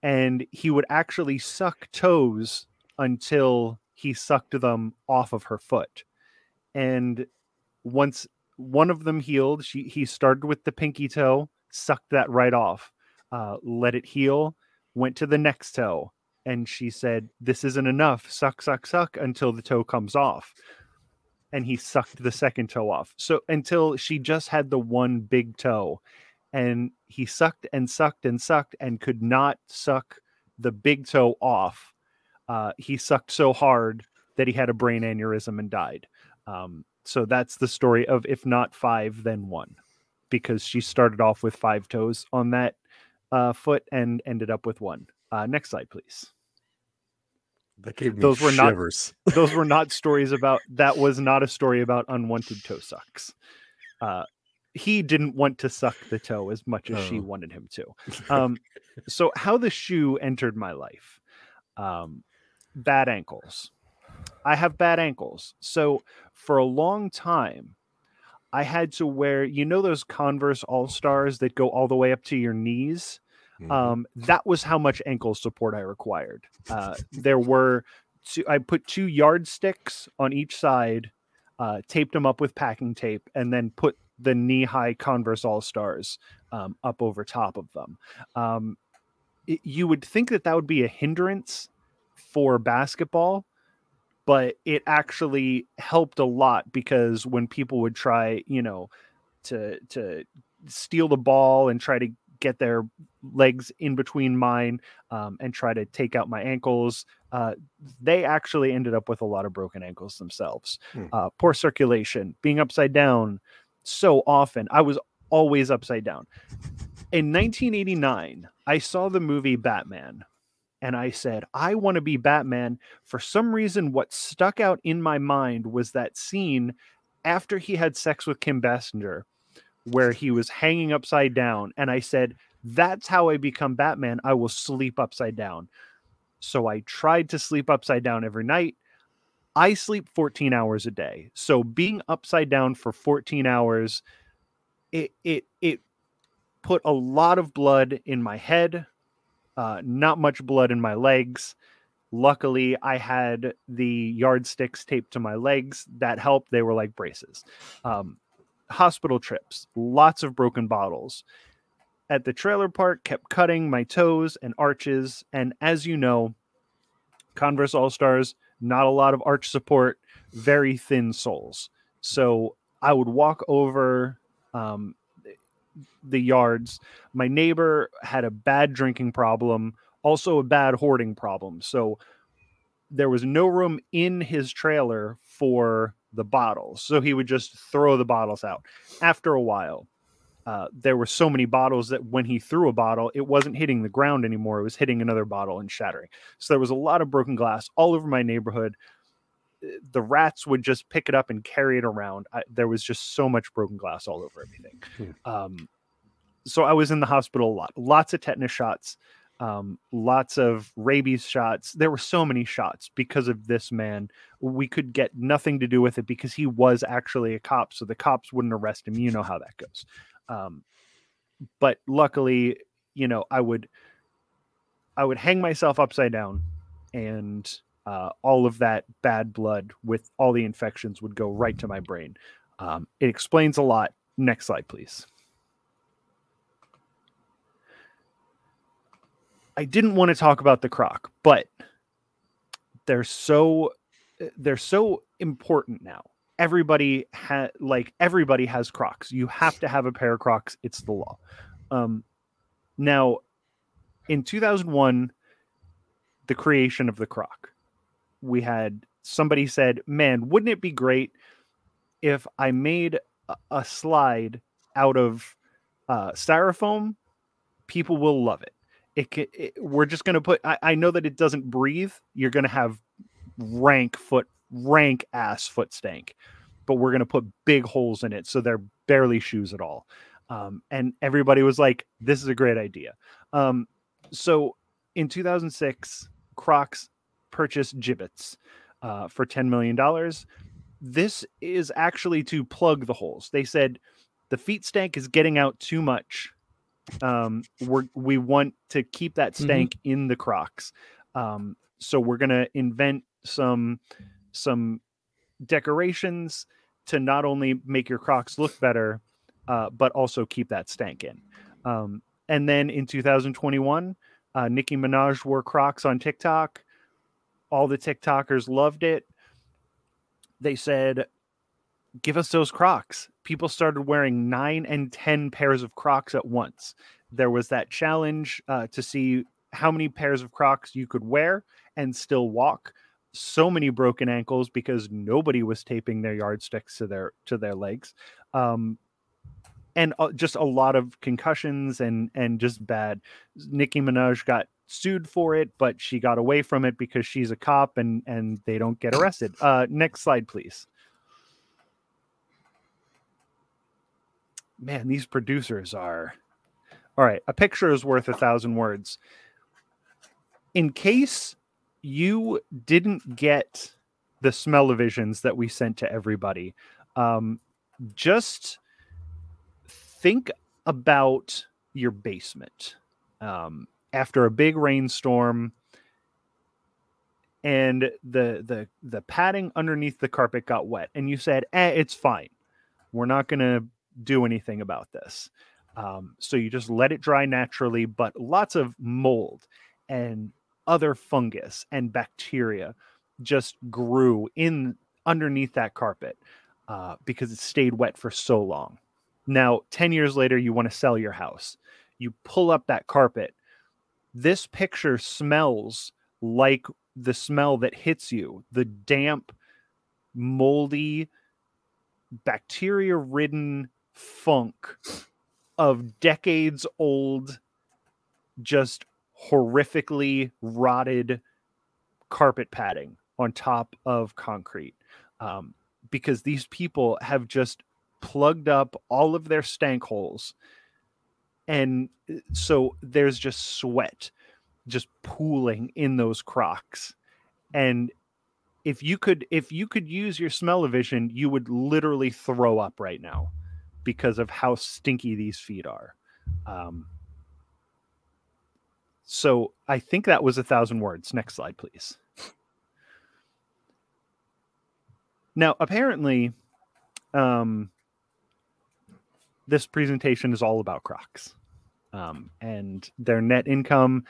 And he would actually suck toes until he sucked them off of her foot. And once one of them healed she he started with the pinky toe sucked that right off uh, let it heal went to the next toe and she said this isn't enough. Suck suck suck until the toe comes off. And he sucked the second toe off. So until she just had the one big toe and he sucked and sucked and sucked and could not suck the big toe off uh, he sucked so hard that he had a brain aneurysm and died. Um, so that's the story of if not five then one because she started off with five toes on that uh, foot and ended up with one. Uh, next slide please. That gave me Those were not- those were not stories about that was not a story about unwanted toe sucks. Uh he didn't want to suck the toe as much as she Oh. wanted him to. Um so how the shoe entered my life um bad ankles. I have bad ankles. So for a long time i had to wear you know those converse all stars that go all the way up to your knees Mhm. um, that was how much ankle support I required. Uh, there were two, I put two yardsticks on each side, uh, taped them up with packing tape, and then put the knee high Converse All Stars um, up over top of them. Um, it- you would think that that would be a hindrance for basketball, but it actually helped a lot because when people would try, you know, to to steal the ball and try to get their legs in between mine um, and try to take out my ankles. Uh, they actually ended up with a lot of broken ankles themselves. Hmm. Uh, poor circulation, being upside down so often. I was always upside down. In 1989, I saw the movie Batman. And I said, I want to be Batman. For some reason, what stuck out in my mind was that scene after he had sex with Kim Basinger, where he was hanging upside down. And I said, That's how I become Batman. I will sleep upside down. So I tried to sleep upside down every night. I sleep 14 hours a day. So being upside down for 14 hours, it it it put a lot of blood in my head, uh, not much blood in my legs. Luckily, I had the yardsticks taped to my legs. That helped. They were like braces. Um, hospital trips, lots of broken bottles. At the trailer park, kept cutting my toes and arches. And as you know, Converse All Stars, not a lot of arch support, very thin soles. So I would walk over um, the yards. My neighbor had a bad drinking problem, also a bad hoarding problem. So there was no room in his trailer for the bottles. So he would just throw the bottles out. After a while, uh, there were so many bottles that when he threw a bottle, it wasn't hitting the ground anymore. It was hitting another bottle and shattering. So there was a lot of broken glass all over my neighborhood. The rats would just pick it up and carry it around. I, there was just so much broken glass all over everything. Hmm. Um, so I was in the hospital a lot, lots of tetanus shots, um, lots of rabies shots. There were so many shots because of this man. We could get nothing to do with it because he was actually a cop, so the cops wouldn't arrest him. You know how that goes. Um, but luckily, you know, I would, I would hang myself upside down, and uh, all of that bad blood with all the infections would go right to my brain. Um, it explains a lot. Next slide, please. I didn't want to talk about the croc, but they're so they're so important now. Everybody had like everybody has Crocs. You have to have a pair of Crocs. It's the law. Um, now, in 2001, the creation of the Croc, we had somebody said, "Man, wouldn't it be great if I made a, slide out of uh, styrofoam? People will love it." it, it we're just going to put I, I know that it doesn't breathe you're going to have rank foot rank ass foot stank but we're going to put big holes in it so they're barely shoes at all um, and everybody was like this is a great idea um, so in 2006 crocs purchased Jibbitz uh, for $10 million this is actually to plug the holes. They said the feet stank is getting out too much. Um we're we want to keep that Mhm. stank in the crocs. Um so we're gonna invent some some decorations to not only make your crocs look better uh, but also keep that stank in. Um and then in 2021 uh, nicki minaj wore crocs on tiktok all the tiktokers loved it. They said give us those crocs. People started wearing nine and ten pairs of crocs at once. There was that challenge uh, to see how many pairs of crocs you could wear and still walk. So many broken ankles because nobody was taping their yardsticks to their to their legs. Um, and uh, just a lot of concussions and and just bad. Nicki minaj got sued for it but she got away from it because she's a cop and and they don't get arrested uh next slide please man, these producers are. All right, a picture is worth a thousand words. In case you didn't get the smell-o-visions that we sent to everybody, um, just think about your basement um, after a big rainstorm and the the the padding underneath the carpet got wet and you said eh, it's fine we're not going to do anything about this. Um, so you just let it dry naturally, but lots of mold and other fungus and bacteria just grew in underneath that carpet uh, because it stayed wet for so long. Now, 10 years later, you want to sell your house. You pull up that carpet. This picture smells like the smell that hits you the damp, moldy, bacteria ridden funk of decades old, just horrifically rotted carpet padding on top of concrete. Um, because these people have just plugged up all of their stank holes. And uh, so there's just sweat just pooling in those crocs. And if you could if you could use your smell of vision you would literally throw up right now because of how stinky these feet are. Um, so i think that was a thousand words. Next slide please. Now apparently um, this presentation is all about crocs um, and their net income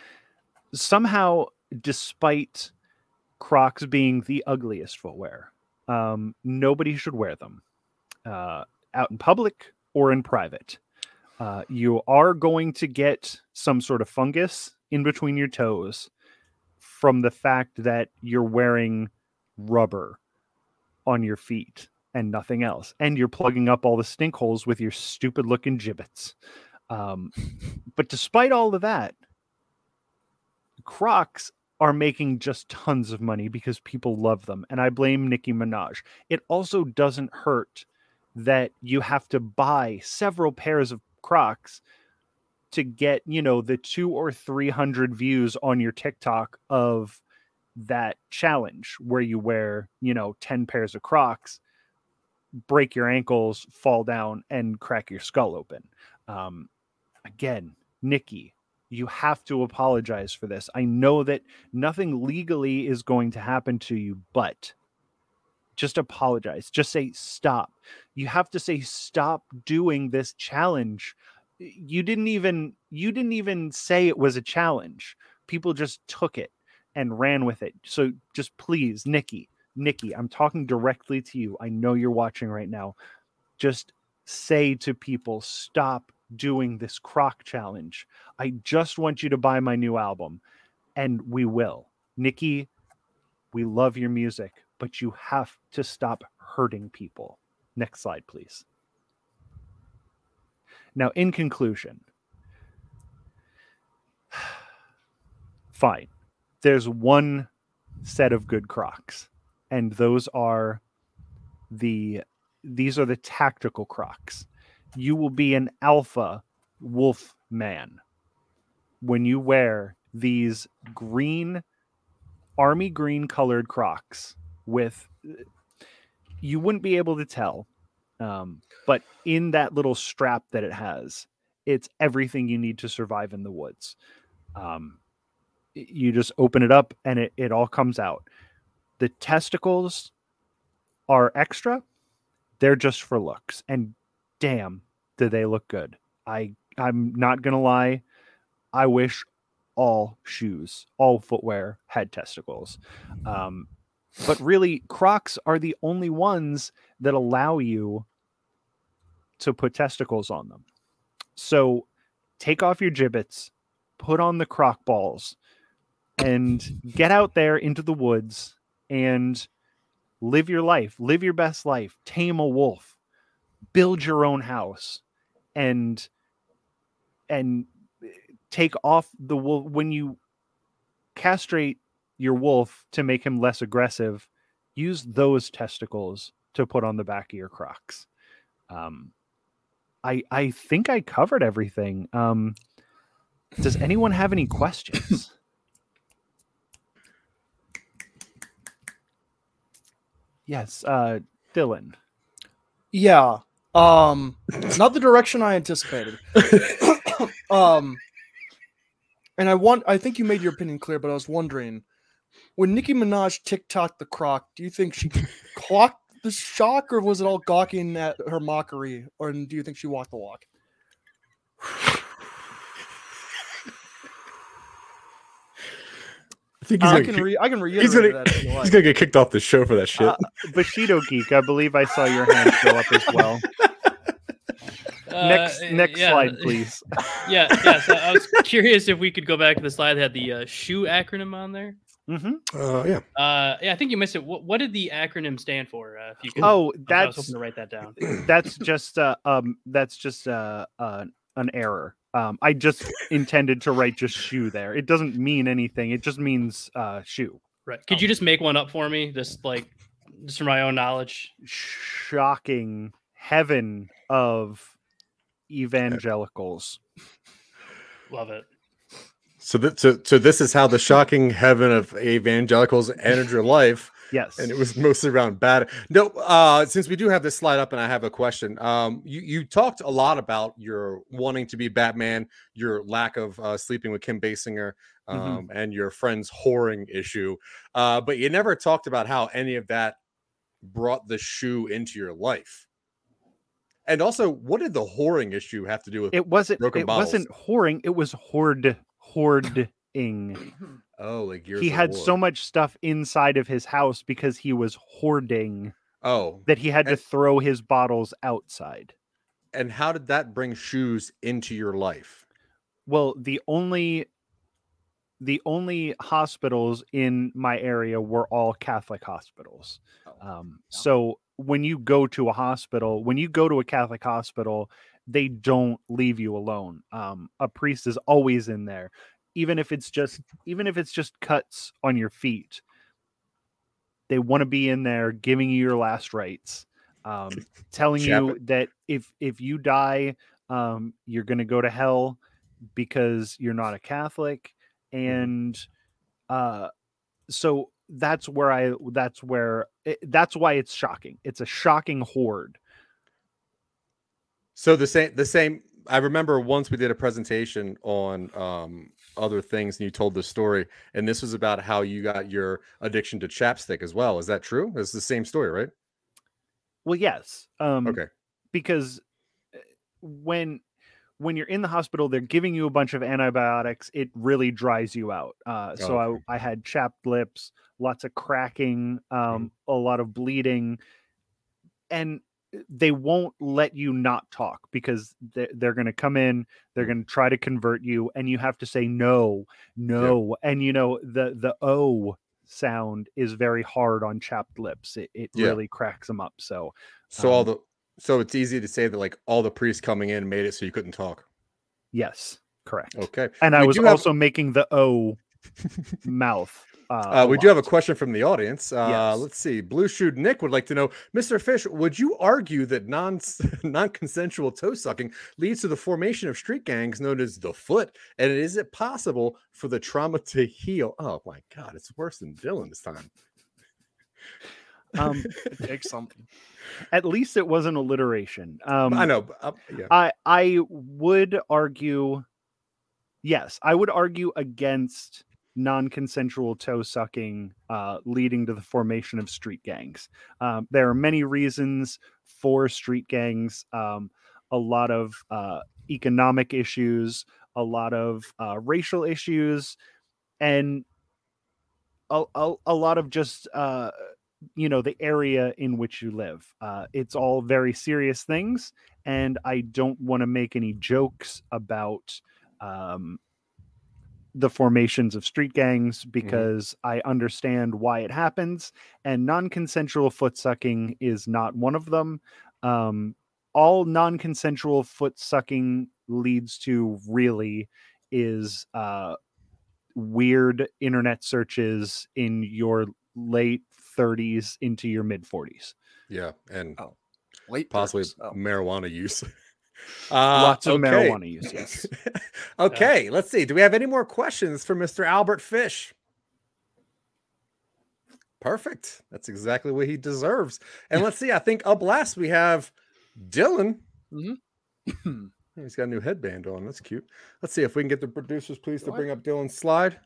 somehow despite crocs being the ugliest footwear um, nobody should wear them uh, out in public or in private. Uh, you are going to get some sort of fungus in between your toes from the fact that you're wearing rubber on your feet and nothing else. And you're plugging up all the stink holes with your stupid looking Jibbitz um, but despite all of that Crocs are making just tons of money because people love them. And I blame Nicki Minaj. It also doesn't hurt that you have to buy several pairs of Crocs to get, you know, the two or 300 views on your TikTok of that challenge where you wear, you know, 10 pairs of Crocs, break your ankles, fall down, and crack your skull open. Um, again, Nicki, you have to apologize for this. I know that nothing legally is going to happen to you, but just apologize. Just say stop. You have to say stop doing this challenge. You didn't even you didn't even say it was a challenge. People just took it and ran with it. So just please, Nicki, Nicki, I'm talking directly to you. I know you're watching right now. Just say to people, stop doing this croc challenge. I just want you to buy my new album. And we will. Nicki, we love your music, but you have to stop hurting people. Next slide, please. Now, in conclusion, fine. There's one set of good crocs, and those are the these are the tactical crocs you will be an alpha wolf man when you wear these green army green colored crocs with you wouldn't be able to tell um, but in that little strap that it has it's everything you need to survive in the woods. Um, you just open it up and it, it all comes out. The testicles are extra. They're just for looks. And damn, do they look good. I I'm not gonna lie. I wish all shoes, all footwear had testicles. Um, but really, Crocs are the only ones that allow you to put testicles on them. So take off your Jibbitz, put on the croc balls, and get out there into the woods and live your life, live your best life, tame a wolf, build your own house and and take off the wolf when you castrate your wolf to make him less aggressive use those testicles to put on the back of your crocs. Um i i think i covered everything. Um does anyone have any questions? Yes uh dylan. Yeah. Um, not the direction I anticipated. um, and I want, I think you made your opinion clear, but I was wondering when Nicki Minaj TikTok the croc, do you think she clocked the shock or was it all gawking at her mockery? Or do you think she walked the walk? Think he's I can, kick- re- I can reiterate he's gonna, that if you he's gonna get kicked off the show for that shit. Uh, Bushido Geek, I believe I saw your hand go up as well. next Uh, next yeah, slide, please. Yeah, yeah. So I was curious if we could go back to the slide that had the uh, shoe acronym on there. Mm-hmm. Uh, yeah. Uh, yeah, I think you missed it. What, what did the acronym stand for? Uh, if you could, Oh, I was that's hoping to write that down. that's just uh, um that's just uh, uh an error. Um, I just intended to write just shoe there. It doesn't mean anything. It just means uh shoe. Right? Could you just make one up for me? Just like, just from my own knowledge. Shocking heaven of evangelicals. Love it. So, that, so, so this is how the shocking heaven of evangelicals entered your life, Yes. and it was mostly around bad. No, uh, since we do have this slide up, and I have a question. Um, you you talked a lot about your wanting to be Batman, your lack of uh, sleeping with Kim Basinger, um, and your friend's whoring issue, uh, but you never talked about how any of that brought the shoe into your life. And also, what did the whoring issue have to do with? it wasn't broken it wasn't whoring, it was hoard hoarding. oh, like years he had war. so much stuff inside of his house because he was hoarding Oh, that he had to throw his bottles outside. and how did that bring shoes into your life? Well, the only the only hospitals in my area were all Catholic hospitals. Oh, Um, so when you go to a hospital, when you go to a Catholic hospital, they don't leave you alone. Um, a priest is always in there, even if it's just even if it's just cuts on your feet. They want to be in there, giving you your last rites, um, telling you that if if you die, um, you're going to go to hell because you're not a Catholic, and uh, so that's where I that's where it, that's why it's shocking. It's a shocking horde. So the same, the same. I remember once we did a presentation on um, other things, and you told the story, and this was about how you got your addiction to chapstick as well. Is that true? It's the same story, right? Well, yes. Um, Okay. Because uh, when when you're in the hospital, they're giving you a bunch of antibiotics. It really dries you out. Uh, so okay. I, I had chapped lips, lots of cracking, um, a lot of bleeding, and they won't let you not talk because they're, they're going to come in they're going to try to convert you and you have to say no no and you know the the o sound is very hard on chapped lips it, it Yeah. really cracks them up so So all Um, the so it's easy to say that like all the priests coming in made it so you couldn't talk. yes correct Okay. and i was do have- also making the o mouth uh, Uh, a we do have a question from the audience. Uh, Yes. Let's see. Blue Shoe Nick would like to know, Mr. Fish, would you argue that non non consensual toe sucking leads to the formation of street gangs known as the Foot? And is it possible for the trauma to heal? Oh my God, it's worse than Dylan this time. um Take something. at least it wasn't alliteration um I know. But, uh, yeah. I I would argue yes, I would argue against non-consensual toe sucking uh, leading to the formation of street gangs. Um, there are many reasons for street gangs. Um, a lot of uh, economic issues, a lot of uh, racial issues, and a, a, a lot of just uh, you know the area in which you live. Uh, it's all very serious things, and I don't want to make any jokes about um, the formations of street gangs because I understand why it happens, and non-consensual foot sucking is not one of them. Um, all non-consensual foot sucking leads to really is uh, weird internet searches in your late 30s into your mid 40s. yeah. And Oh, Late possibly Oh. marijuana use. Uh, Lots of okay. marijuana use, yes. okay, let's see. Do we have any more questions for Mr. Albert Fish? Perfect. That's exactly what he deserves. And let's see. I think up last we have Dylan. Mhm. He's got a new headband on. That's cute. Let's see if we can get the producers, please, to bring up Dylan's slide.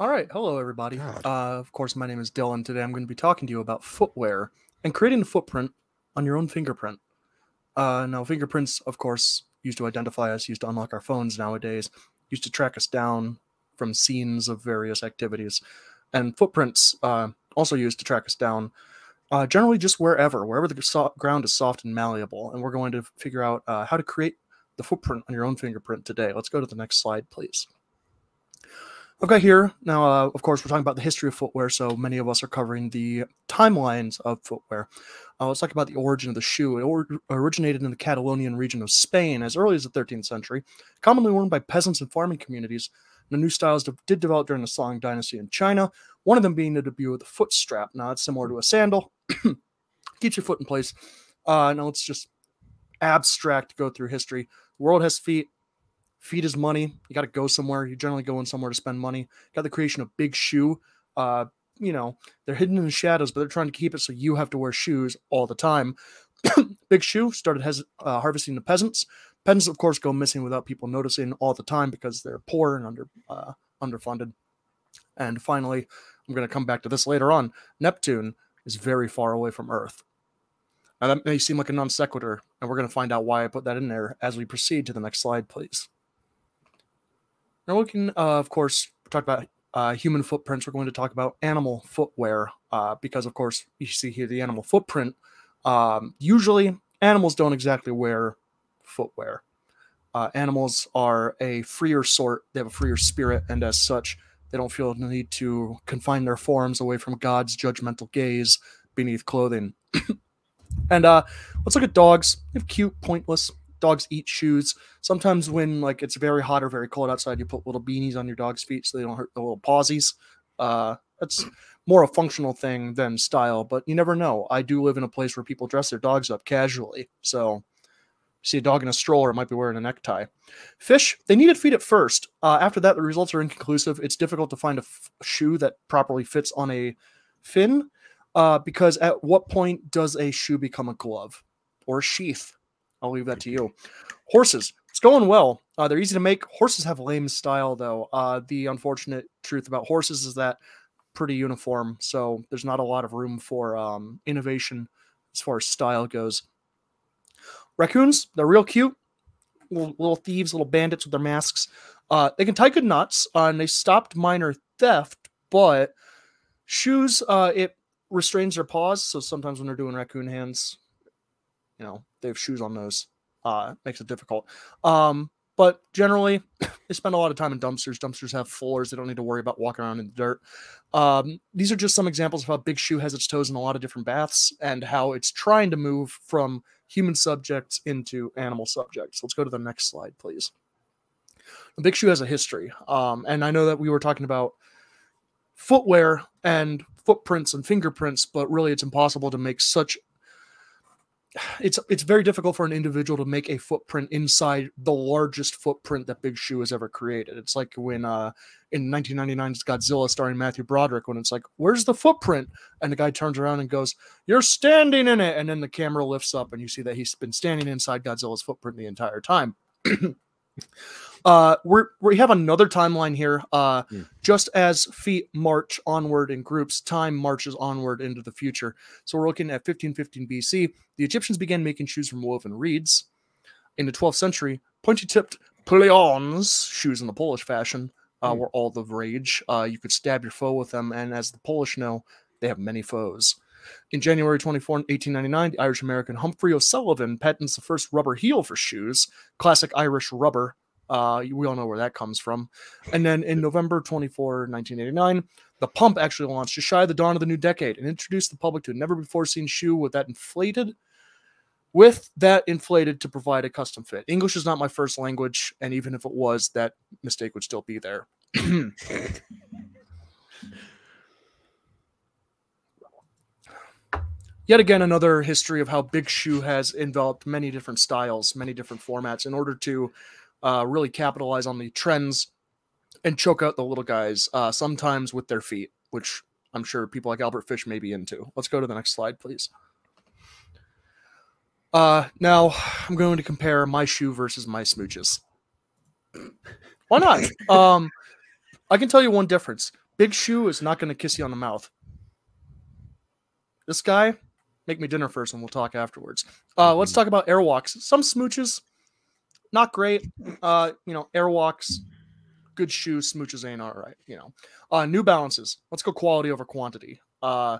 All right. Hello, everybody. Uh, of course, my name is Dylan. Today I'm going to be talking to you about footwear and creating a footprint on your own fingerprint. Uh, now, fingerprints, of course, used to identify us, used to unlock our phones nowadays, used to track us down from scenes of various activities. And footprints uh, also used to track us down, uh, generally just wherever, wherever the so- ground is soft and malleable. And we're going to figure out uh, how to create the footprint on your own fingerprint today. Let's go to the next slide, please. I've here now, uh, of course, we're talking about the history of footwear, so many of us are covering the timelines of footwear. Uh, let's talk about the origin of the shoe. It or- originated in the Catalonian region of Spain as early as the 13th century, commonly worn by peasants and farming communities. The new styles de- did develop during the Song dynasty in China, one of them being the debut of the foot strap. Now, it's similar to a sandal, keeps your foot in place. Uh, now, let's just abstract go through history. The world has feet, Feet is money. You got to go somewhere. You're generally going somewhere to spend money. Got the creation of Big Shoe. Uh, you know, they're hidden in the shadows, but they're trying to keep it so you have to wear shoes all the time. Big Shoe started has, uh, harvesting the peasants. Peasants, of course, go missing without people noticing all the time because they're poor and under uh, underfunded. And finally, I'm going to come back to this later on. Neptune is very far away from Earth. Now, that may seem like a non sequitur, and we're going to find out why I put that in there as we proceed to the next slide, please. Now, we can, uh, of course, talk about uh, human footprints. We're going to talk about animal footwear uh, because, of course, you see here the animal footprint. Um, usually, animals don't exactly wear footwear. Uh, animals are a freer sort, they have a freer spirit, and as such, they don't feel the need to confine their forms away from God's judgmental gaze beneath clothing. and uh, let's look at dogs. They have cute, pointless. Dogs eat shoes. Sometimes when like it's very hot or very cold outside, you put little beanies on your dog's feet so they don't hurt the little pawsies. Uh, that's more a functional thing than style, but you never know. I do live in a place where people dress their dogs up casually, so see a dog in a stroller it might be wearing a necktie fish they needed feet at first uh, after that the results are inconclusive it's difficult to find a f- shoe that properly fits on a fin uh, because at what point does a shoe become a glove or a sheath i'll leave that to you horses it's going well uh, they're easy to make horses have lame style though uh, the unfortunate truth about horses is that pretty uniform so there's not a lot of room for um, innovation as far as style goes Raccoons, they're real cute. Little, little thieves, little bandits with their masks. Uh, they can tie good knots, uh, and they stopped minor theft, but shoes, uh, it restrains their paws. So sometimes when they're doing raccoon hands, you know, they have shoes on those. Uh, makes it difficult. Um, but generally, they spend a lot of time in dumpsters. Dumpsters have floors; they don't need to worry about walking around in the dirt. Um, these are just some examples of how Big Shoe has its toes in a lot of different baths and how it's trying to move from human subjects into animal subjects. Let's go to the next slide, please. Big Shoe has a history, um, and I know that we were talking about footwear and footprints and fingerprints, but really, it's impossible to make such it's it's very difficult for an individual to make a footprint inside the largest footprint that Big Shoe has ever created. It's like when uh in 1999's Godzilla starring Matthew Broderick when it's like, "Where's the footprint?" and the guy turns around and goes, "You're standing in it," and then the camera lifts up and you see that he's been standing inside Godzilla's footprint the entire time. uh we're we have another timeline here. Uh Mm. just as feet march onward in groups time marches onward into the future. So we're looking at 1515 bc the egyptians began making shoes from woven reeds. In the 12th century pointy tipped poulaines shoes in the polish fashion uh, Hmm. were all the rage. Uh you could stab your foe with them and as the polish know they have many foes. In January 24, 1899, the Irish American Humphrey O'Sullivan patents the first rubber heel for shoes, classic Irish rubber. Uh, we all know where that comes from. And then in November 24, 1989, the pump actually launched just shy of the dawn of the new decade and introduced the public to a never before seen shoe with that inflated with that inflated to provide a custom fit. English is not my first language, and even if it was, that mistake would still be there. Yet again, another history of how Big Shoe has enveloped many different styles, many different formats in order to uh, really capitalize on the trends and choke out the little guys, uh, sometimes with their feet, which I'm sure people like Albert Fish may be into. Let's go to the next slide, please. Uh, now, I'm going to compare my shoe versus my smooches. Why not? um, I can tell you one difference. Big Shoe is not going to kiss you on the mouth. This guy, make me dinner first, and we'll talk afterwards. Uh, let's talk about Airwalks. Some smooches, not great. Uh, you know, Airwalks, good shoes. Smooches ain't all right. You know, uh, New Balances. Let's go quality over quantity. Uh,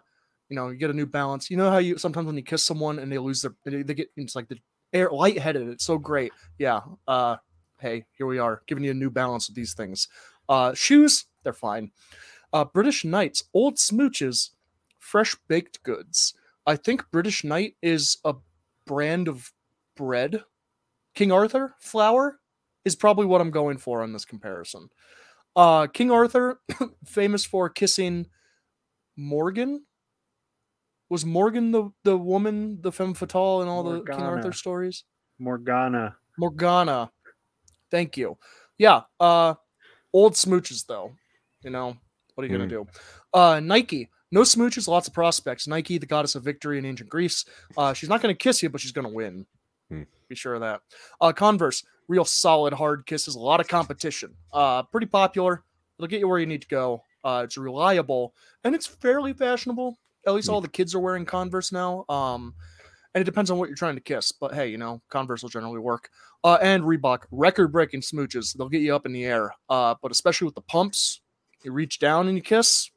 you know, you get a New Balance. You know how you sometimes when you kiss someone and they lose their, they, get it's like the air lightheaded. It's so great. Yeah. Uh, hey, here we are giving you a New Balance with these things. Uh, shoes, they're fine. Uh, British Knights, old smooches, fresh baked goods. I think British Knight is a brand of bread. King Arthur Flour is probably what I'm going for on this comparison. Uh, King Arthur, famous for kissing Morgan. Was Morgan the, the woman, the femme fatale in all the King Arthur stories? Morgana. Morgana. Thank you. Yeah. Uh, old smooches though. You know what are you gonna do? Uh, Nike. No smooches, lots of prospects. Nike, the goddess of victory in ancient Greece. Uh, she's not going to kiss you, but she's going to win. Hmm. Be sure of that. Uh, Converse, real solid hard kisses, a lot of competition. Uh, pretty popular. It'll get you where you need to go. Uh, it's reliable and it's fairly fashionable. At least Hmm. all the kids are wearing Converse now. Um, and it depends on what you're trying to kiss. But hey, you know, Converse will generally work. Uh, and Reebok, record-breaking smooches. They'll get you up in the air. Uh, but especially with the pumps, you reach down and you kiss.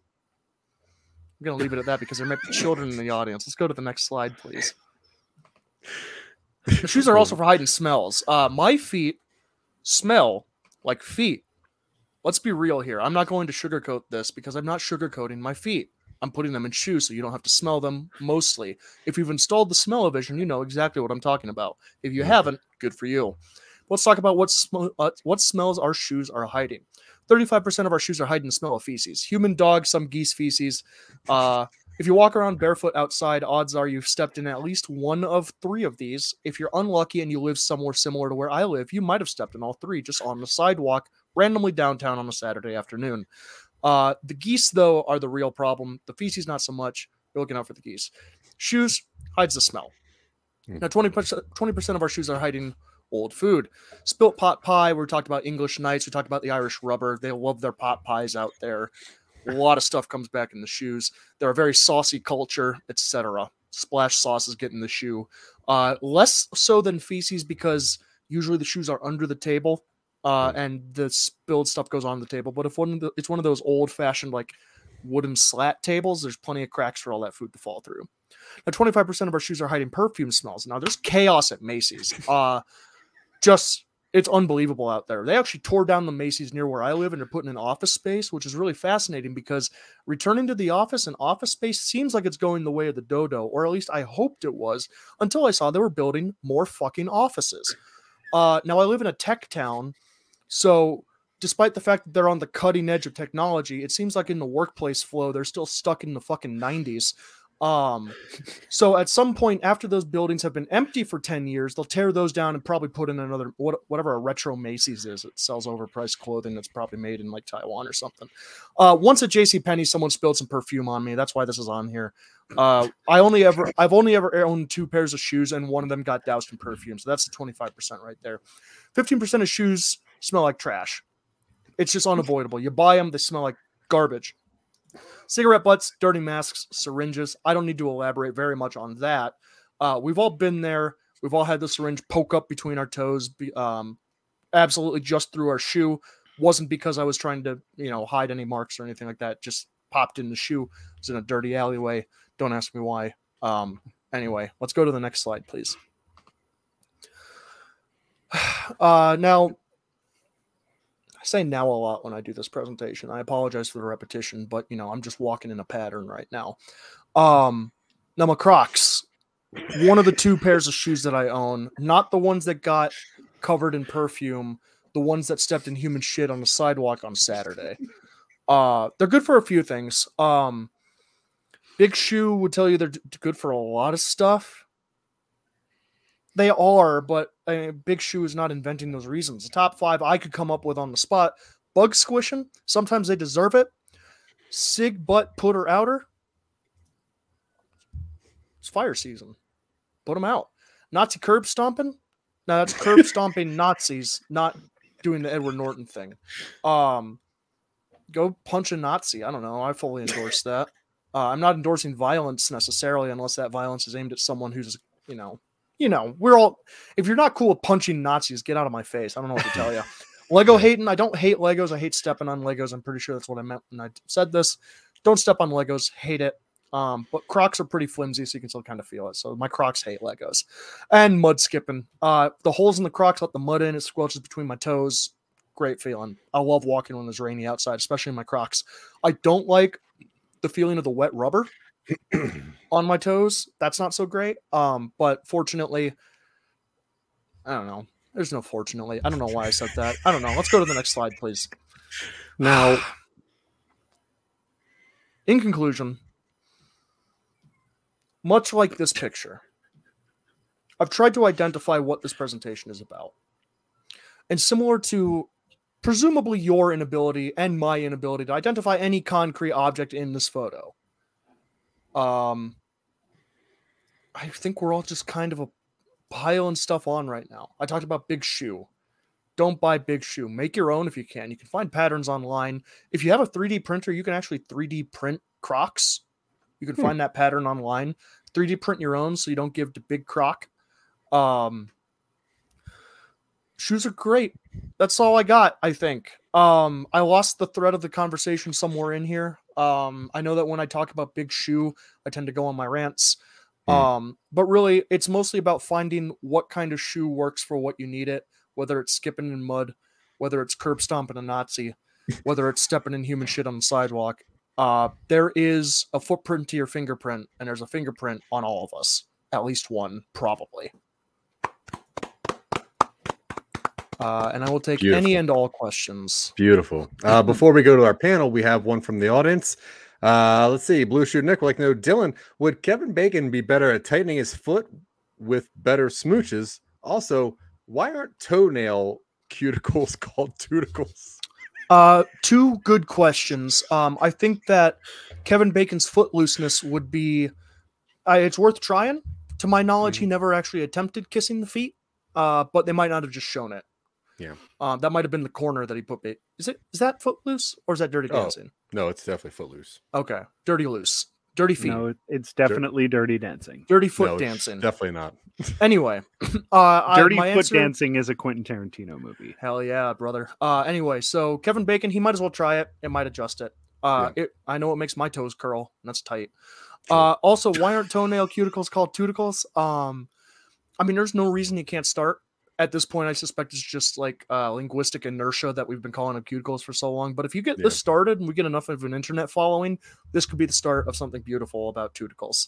I'm gonna leave it at that because there might be children in the audience. Let's go to the next slide, please. The shoes are also for hiding smells. Uh, my feet smell like feet. Let's be real here. I'm not going to sugarcoat this because I'm not sugarcoating my feet. I'm putting them in shoes so you don't have to smell them mostly. If you've installed the smell-o-vision, you know exactly what I'm talking about. If you haven't, good for you. Let's talk about what sm- uh, what smells our shoes are hiding. 35% of our shoes are hiding the smell of feces. Human dog, some geese feces. Uh, if you walk around barefoot outside, odds are you've stepped in at least one of three of these. If you're unlucky and you live somewhere similar to where I live, you might have stepped in all three just on the sidewalk randomly downtown on a Saturday afternoon. Uh, the geese, though, are the real problem. The feces, not so much. You're looking out for the geese. Shoes hides the smell. Hmm. Now, 20%, 20% of our shoes are hiding old food. Spilt pot pie. We talked about English nights. We talked about the Irish rubber. They love their pot pies out there. A lot of stuff comes back in the shoes. They're a very saucy culture, etc. Splash sauces get in the shoe. Uh, less so than feces because usually the shoes are under the table uh, and the spilled stuff goes on the table. But if one of the, it's one of those old fashioned like wooden slat tables, there's plenty of cracks for all that food to fall through. Now, 25% of our shoes are hiding perfume smells. Now, there's chaos at Macy's. Uh, just it's unbelievable out there. They actually tore down the Macy's near where I live and they're putting in office space, which is really fascinating because returning to the office and office space seems like it's going the way of the dodo, or at least I hoped it was until I saw they were building more fucking offices. Uh, now I live in a tech town, so despite the fact that they're on the cutting edge of technology, it seems like in the workplace flow they're still stuck in the fucking 90s. Um, so at some point after those buildings have been empty for 10 years, they'll tear those down and probably put in another what, whatever a retro Macy's is. It sells overpriced clothing that's probably made in like Taiwan or something. Uh, once at JC Penney, someone spilled some perfume on me. That's why this is on here. Uh, I only ever I've only ever owned two pairs of shoes and one of them got doused in perfume. So that's the 25% right there. 15% of shoes smell like trash. It's just unavoidable. You buy them, they smell like garbage. Cigarette butts, dirty masks, syringes. I don't need to elaborate very much on that. Uh, we've all been there. We've all had the syringe poke up between our toes, um, absolutely just through our shoe. Wasn't because I was trying to, you know, hide any marks or anything like that. Just popped in the shoe. It was in a dirty alleyway. Don't ask me why. Um, anyway, let's go to the next slide, please. Uh, now, say now a lot when I do this presentation. I apologize for the repetition, but you know, I'm just walking in a pattern right now. Um, now my Crocs, one of the two pairs of shoes that I own, not the ones that got covered in perfume, the ones that stepped in human shit on the sidewalk on Saturday. Uh, they're good for a few things. Um, Big Shoe would tell you they're d- good for a lot of stuff. They are, but I mean, Big Shoe is not inventing those reasons. The top five I could come up with on the spot: bug squishing. Sometimes they deserve it. Sig butt putter outer. It's fire season. Put them out. Nazi curb stomping. Now that's curb stomping Nazis, not doing the Edward Norton thing. Um, go punch a Nazi. I don't know. I fully endorse that. Uh, I'm not endorsing violence necessarily, unless that violence is aimed at someone who's, you know, you know, we're all. If you're not cool with punching Nazis, get out of my face. I don't know what to tell you. Lego hating. I don't hate Legos. I hate stepping on Legos. I'm pretty sure that's what I meant when I said this. Don't step on Legos. Hate it. Um, but Crocs are pretty flimsy, so you can still kind of feel it. So my Crocs hate Legos, and mud skipping. Uh, the holes in the Crocs let the mud in. It squelches between my toes. Great feeling. I love walking when it's rainy outside, especially in my Crocs. I don't like the feeling of the wet rubber on my toes. That's not so great. Um, but fortunately, I don't know. There's no fortunately. I don't know why I said that. I don't know. Let's go to the next slide, please. Now, in conclusion, much like this picture, I've tried to identify what this presentation is about. and similar to presumably your inability and my inability to identify any concrete object in this photo. Um, I think we're all just kind of a piling stuff on right now. I talked about Big Shoe. Don't buy Big Shoe. Make your own if you can. You can find patterns online. If you have a 3D printer, you can actually 3D print Crocs. You can Hmm. find that pattern online. 3D print your own so you don't give to Big Croc. Um, shoes are great. That's all I got, I think. Um, I lost the thread of the conversation somewhere in here. Um, I know that when I talk about Big Shoe, I tend to go on my rants. Hmm. Um, but really, it's mostly about finding what kind of shoe works for what you need it, whether it's skipping in mud, whether it's curb stomping a Nazi, whether it's stepping in human shit on the sidewalk. Uh, there is a footprint to your fingerprint, and there's a fingerprint on all of us. At least one, probably. Uh, and I will take any and all questions. Beautiful. Uh, before we go to our panel, we have one from the audience. Uh, let's see. Blue Shoe Nick like no, Dylan, would Kevin Bacon be better at tightening his foot with better smooches? Also, why aren't toenail cuticles called tuticles? Uh, two good questions. Um, I think that Kevin Bacon's foot looseness would be, uh, it's worth trying. To my knowledge, he never actually attempted kissing the feet, uh, but they might not have just shown it. Yeah. Um, that might have been the corner that he put bait. Is it? Is that footloose or is that dirty Oh. dancing? No, it's definitely footloose. Okay, dirty loose, dirty feet, No, it's definitely dirty dancing. dirty foot no, dancing. Definitely not. anyway, uh, I- Dirty my Foot answer- Dancing is a Quentin Tarantino movie. Hell yeah, brother. Uh, anyway, so Kevin Bacon, he might as well try it. It might adjust it. Uh, it I know it makes my toes curl. And that's tight. True. Uh, also, why aren't toenail cuticles called tuticles? Um, I mean, there's no reason you can't start. At this point, I suspect it's just like uh, linguistic inertia that we've been calling them cuticles for so long. But if you get Yeah. this started and we get enough of an internet following, this could be the start of something beautiful about tuticles.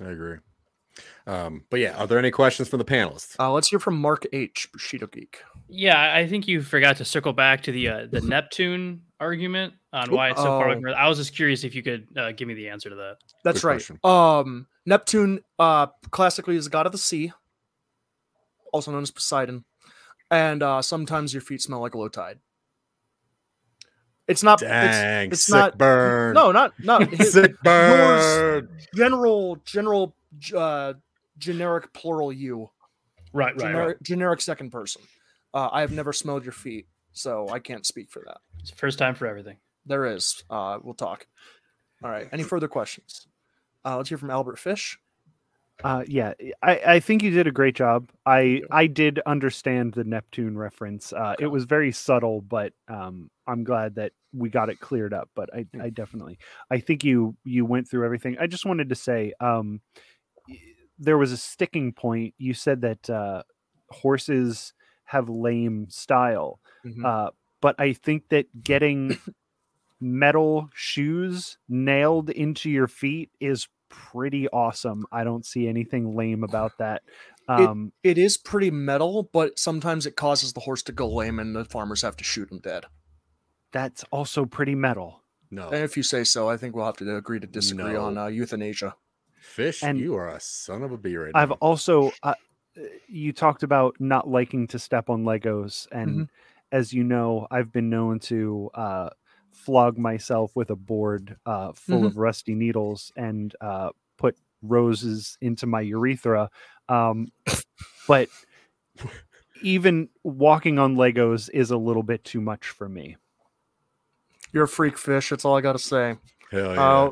I agree. Um, but yeah, are there any questions from the panelists? Uh, let's hear from Mark H. Bushido Geek. Yeah, I think you forgot to circle back to the uh, the Neptune argument on why it's so far away Oh. from Earth. I was just curious if you could uh, give me the answer to that. That's Good right. question. Um, Neptune, uh, classically is the god of the sea, also known as Poseidon, and uh, sometimes your feet smell like low tide. It's not. Dang, it's, it's sick not. burn. No, not not his- sick yours- burn. general general uh, generic plural you Right, generic generic second person. Uh, I have never smelled your feet, so I can't speak for that. It's the first time for everything. There is. Uh, we'll talk. All right. Any further questions? Uh, let's hear from Albert Fish. Uh, yeah, I, I think you did a great job. I I did understand the Neptune reference. Uh. It was very subtle, but um, I'm glad that we got it cleared up. But I. I definitely, I think you you went through everything. I just wanted to say, um, there was a sticking point. You said that uh, horses have lame style, Mhm. uh, but I think that getting metal shoes nailed into your feet is pretty awesome. I don't see anything lame about that. Um, It is pretty metal, but sometimes it causes the horse to go lame, and the farmers have to shoot him dead. that's also pretty metal. No, And if you say so, I think we'll have to agree to disagree on uh, euthanasia. fish. and you are a son of a bee right I've now. also uh, you talked about not liking to step on Legos, and as you know, I've been known to uh, flog myself with a board uh, full of rusty needles and uh, put roses into my urethra. Um, but even walking on Legos is a little bit too much for me. You're a freak fish. That's all I got to say. Hell yeah. Uh,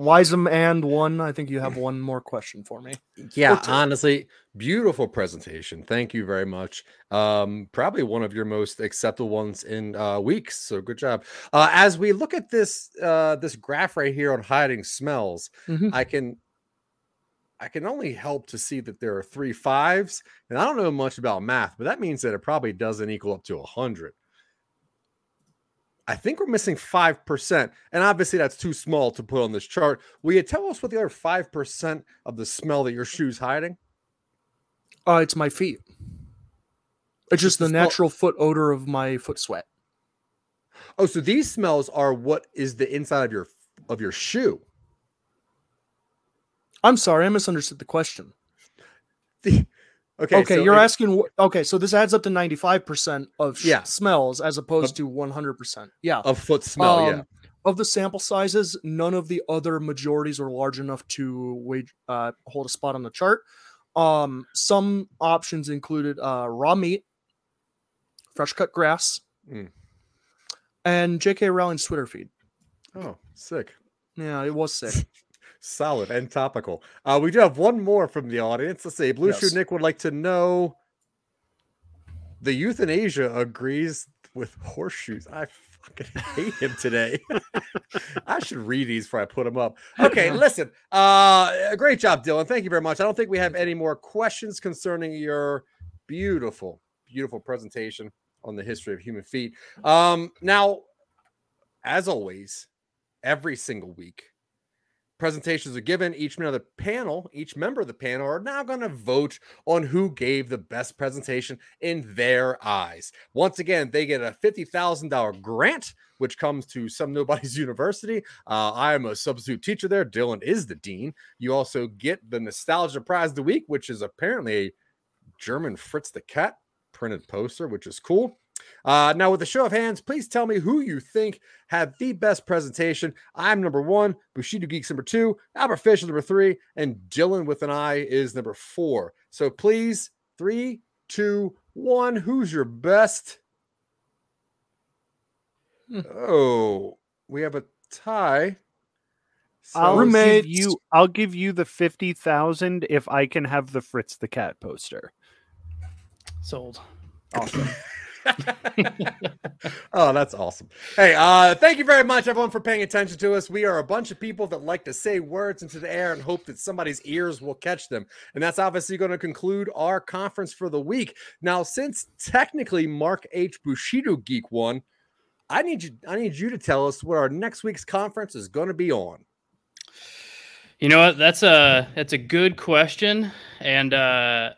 Wiseman one. I think you have one more question for me. yeah, honestly, beautiful presentation. Thank you very much. Um, probably one of your most acceptable ones in uh, weeks. So good job. Uh, as we look at this uh, this graph right here on hiding smells, Mhm. I can I can only help to see that there are three fives, and I don't know much about math, but that means that it probably doesn't equal up to a hundred. I think we're missing five percent, and obviously that's too small to put on this chart. Will you tell us what the other five percent of the smell that your shoes hiding? Uh, it's my feet. It's just the the natural foot odor of my foot sweat. Oh, so these smells are what is the inside of your of your shoe. I'm sorry, I misunderstood the question. Okay. Okay, so you're asking. Okay, so this adds up to 95% of sh- Yeah. smells as opposed Of- to 100%. Yeah. a foot smell. yeah. Um, Of the sample sizes, none of the other majorities are large enough to wage, uh, hold a spot on the chart. Um, some options included uh, raw meat, fresh cut grass, Mm. and J.K. Rowling's Twitter feed. Oh, sick. Yeah, it was sick. Solid and topical. Uh, we do have one more from the audience. Let's see. Blue Shoe Nick would like to know the euthanasia agrees with horseshoes. I fucking hate him today. I should read these before I put them up. Okay, listen. Uh, great job, Dylan. Thank you very much. I don't think we have any more questions concerning your beautiful, beautiful presentation on the history of human feet. Um, now, as always, every single week, presentations are given. Each member of the panel, each member of the panel are now going to vote on who gave the best presentation in their eyes. Once again, they get a $50,000 grant, which comes to some nobody's university. Uh, I am a substitute teacher there. Dylan is the dean. You also get the nostalgia prize of the week, which is apparently a German Fritz the Cat printed poster, which is cool. Uh, now, with a show of hands, please tell me who you think had the best presentation. I'm number one, Bushido Geeks number two, Albert Fish is number three, and Dylan with an I is number four. So please, three, two, one. Who's your best? Hmm. Oh, we have a tie. I'll So- give you. I'll give you the fifty thousand if I can have the Fritz the Cat poster. Sold. Awesome. oh, that's awesome. Hey, uh, thank you very much, everyone, for paying attention to us. We are a bunch of people that like to say words into the air and hope that somebody's ears will catch them. And that's obviously going to conclude our conference for the week. Now, since technically Mark H. Bushido Geek won, I need you I need you to tell us what our next week's conference is going to be on. You know what? That's a that's a good question, and uh,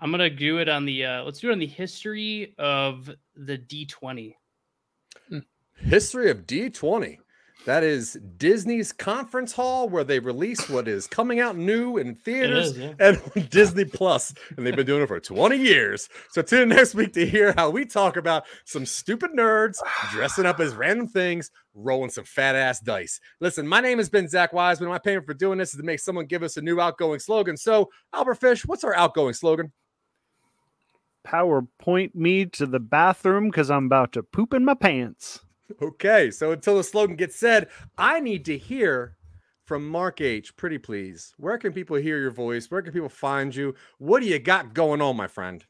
I'm gonna do it on the uh, let's do it on the history of the D20. History of D20. That is Disney's conference hall where they release what is coming out new in theaters is, yeah. and Disney Plus, and they've been doing it for 20 years. So tune in next week to hear how we talk about some stupid nerds dressing up as random things, rolling some fat ass dice. Listen, my name has been Zach Wiseman. My payment for doing this is to make someone give us a new outgoing slogan. So, Albert Fish, what's our outgoing slogan? PowerPoint me to the bathroom because I'm about to poop in my pants. Okay, so until the slogan gets said, I need to hear from Mark H. Pretty please. Where can people hear your voice? Where can people find you? What do you got going on, my friend?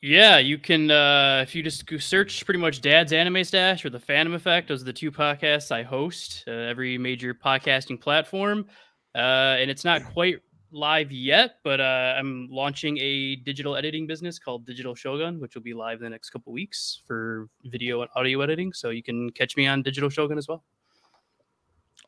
Yeah, you can uh, if you just go search pretty much Dad's Anime Stache or the Phantom Effect. Those are the two podcasts I host uh, every major podcasting platform, uh, and it's not quite live yet, but uh, I'm launching a digital editing business called Digital Shogun, which will be live in the next couple weeks for video and audio editing. So you can catch me on Digital Shogun as well.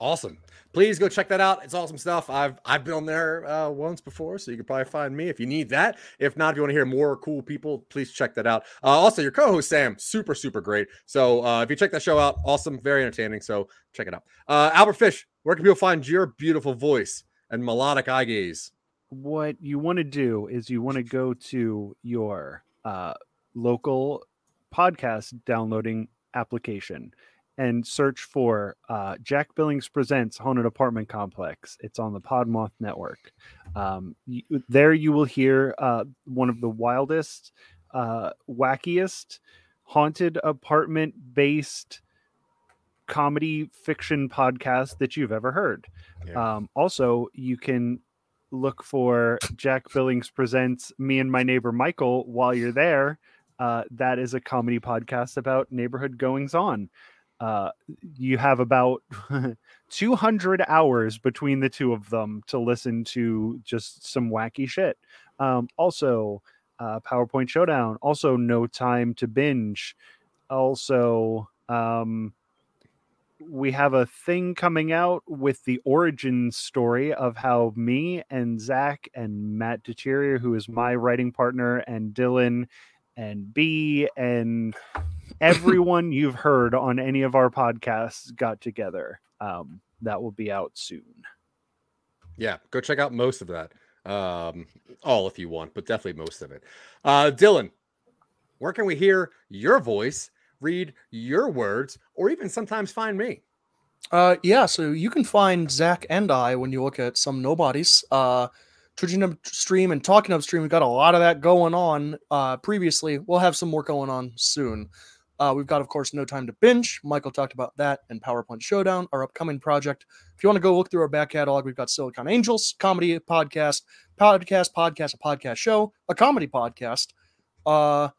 Awesome. Please go check that out. It's awesome stuff. I've I've been on there uh, once before, so you can probably find me if you need that. If not, if you want to hear more cool people, please check that out. Uh, also, your co-host Sam, super super great. So uh, if you check that show out, awesome, very entertaining. So check it out. Uh, Albert Fish, where can people find your beautiful voice and melodic eye gaze? What you want to do is you want to go to your uh, local podcast downloading application and search for uh, Jack Billings Presents Haunted Apartment Complex. It's on the Podmoth Network. Um, you, there you will hear uh, one of the wildest, uh, wackiest, haunted apartment based comedy fiction podcast that you've ever heard. Yeah. Um, also, you can look for Jack Billings Presents Me and My Neighbor Michael while you're there. Uh, that is a comedy podcast about neighborhood goings on uh, you have about 200 hours between the two of them to listen to just some wacky shit. Um, also, uh, PowerPoint Showdown. Also, No Time to Binge. Also, um, we have a thing coming out with the origin story of how me and Zach and Matt Deterior, who is my writing partner, and Dylan and B and everyone you've heard on any of our podcasts got together. Um, that will be out soon. Yeah, go check out most of that. Um, all if you want, but definitely most of it. Uh, Dylan, where can we hear your voice, read your words, or even sometimes find me? Uh, yeah, so you can find Zach and I when you look at some nobodies. Uh, Twitching upstream and talking upstream. We've got a lot of that going on. Uh, previously, we'll have some more going on soon. Uh, we've got, of course, No Time to Binge. Michael talked about that and PowerPoint Showdown, our upcoming project. If you want to go look through our back catalog, we've got Silicon Angels, comedy podcast, podcast, podcast, a podcast show, a comedy podcast, uh,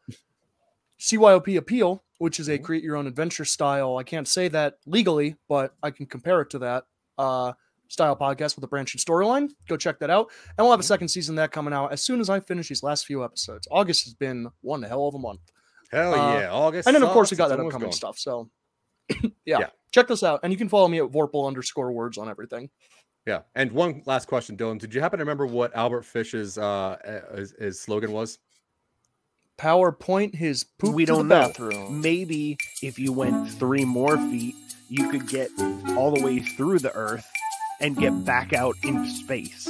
CYOP Appeal, which is a create your own adventure style. I can't say that legally, but I can compare it to that. Uh, style podcast with a branching storyline. Go check that out. And we'll have a second season of that coming out as soon as I finish these last few episodes. August has been one hell of a month. Hell Uh, yeah, August. And then, of course, we got that upcoming gone. stuff. So, yeah, Yeah. check this out. And you can follow me at Vorpal underscore words on everything. Yeah. And one last question, Dylan. Did you happen to remember what Albert Fish's uh his, his slogan was? PowerPoint his poop we don't the know. bathroom. Maybe if you went three more feet, you could get all the way through the Earth and get back out into space,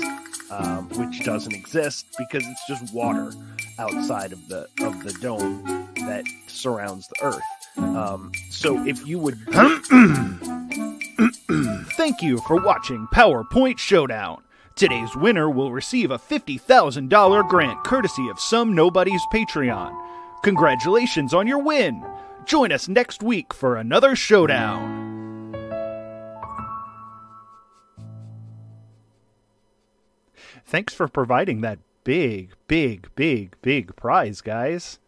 um, which doesn't exist because it's just water outside of the of the dome that surrounds the Earth. Um, so if you would, Thank you for watching PowerPoint Showdown. Today's winner will receive a $50,000 grant courtesy of Some Nobody's Patreon. Congratulations on your win! Join us next week for another showdown. Thanks for providing that big, big, big, big prize, guys.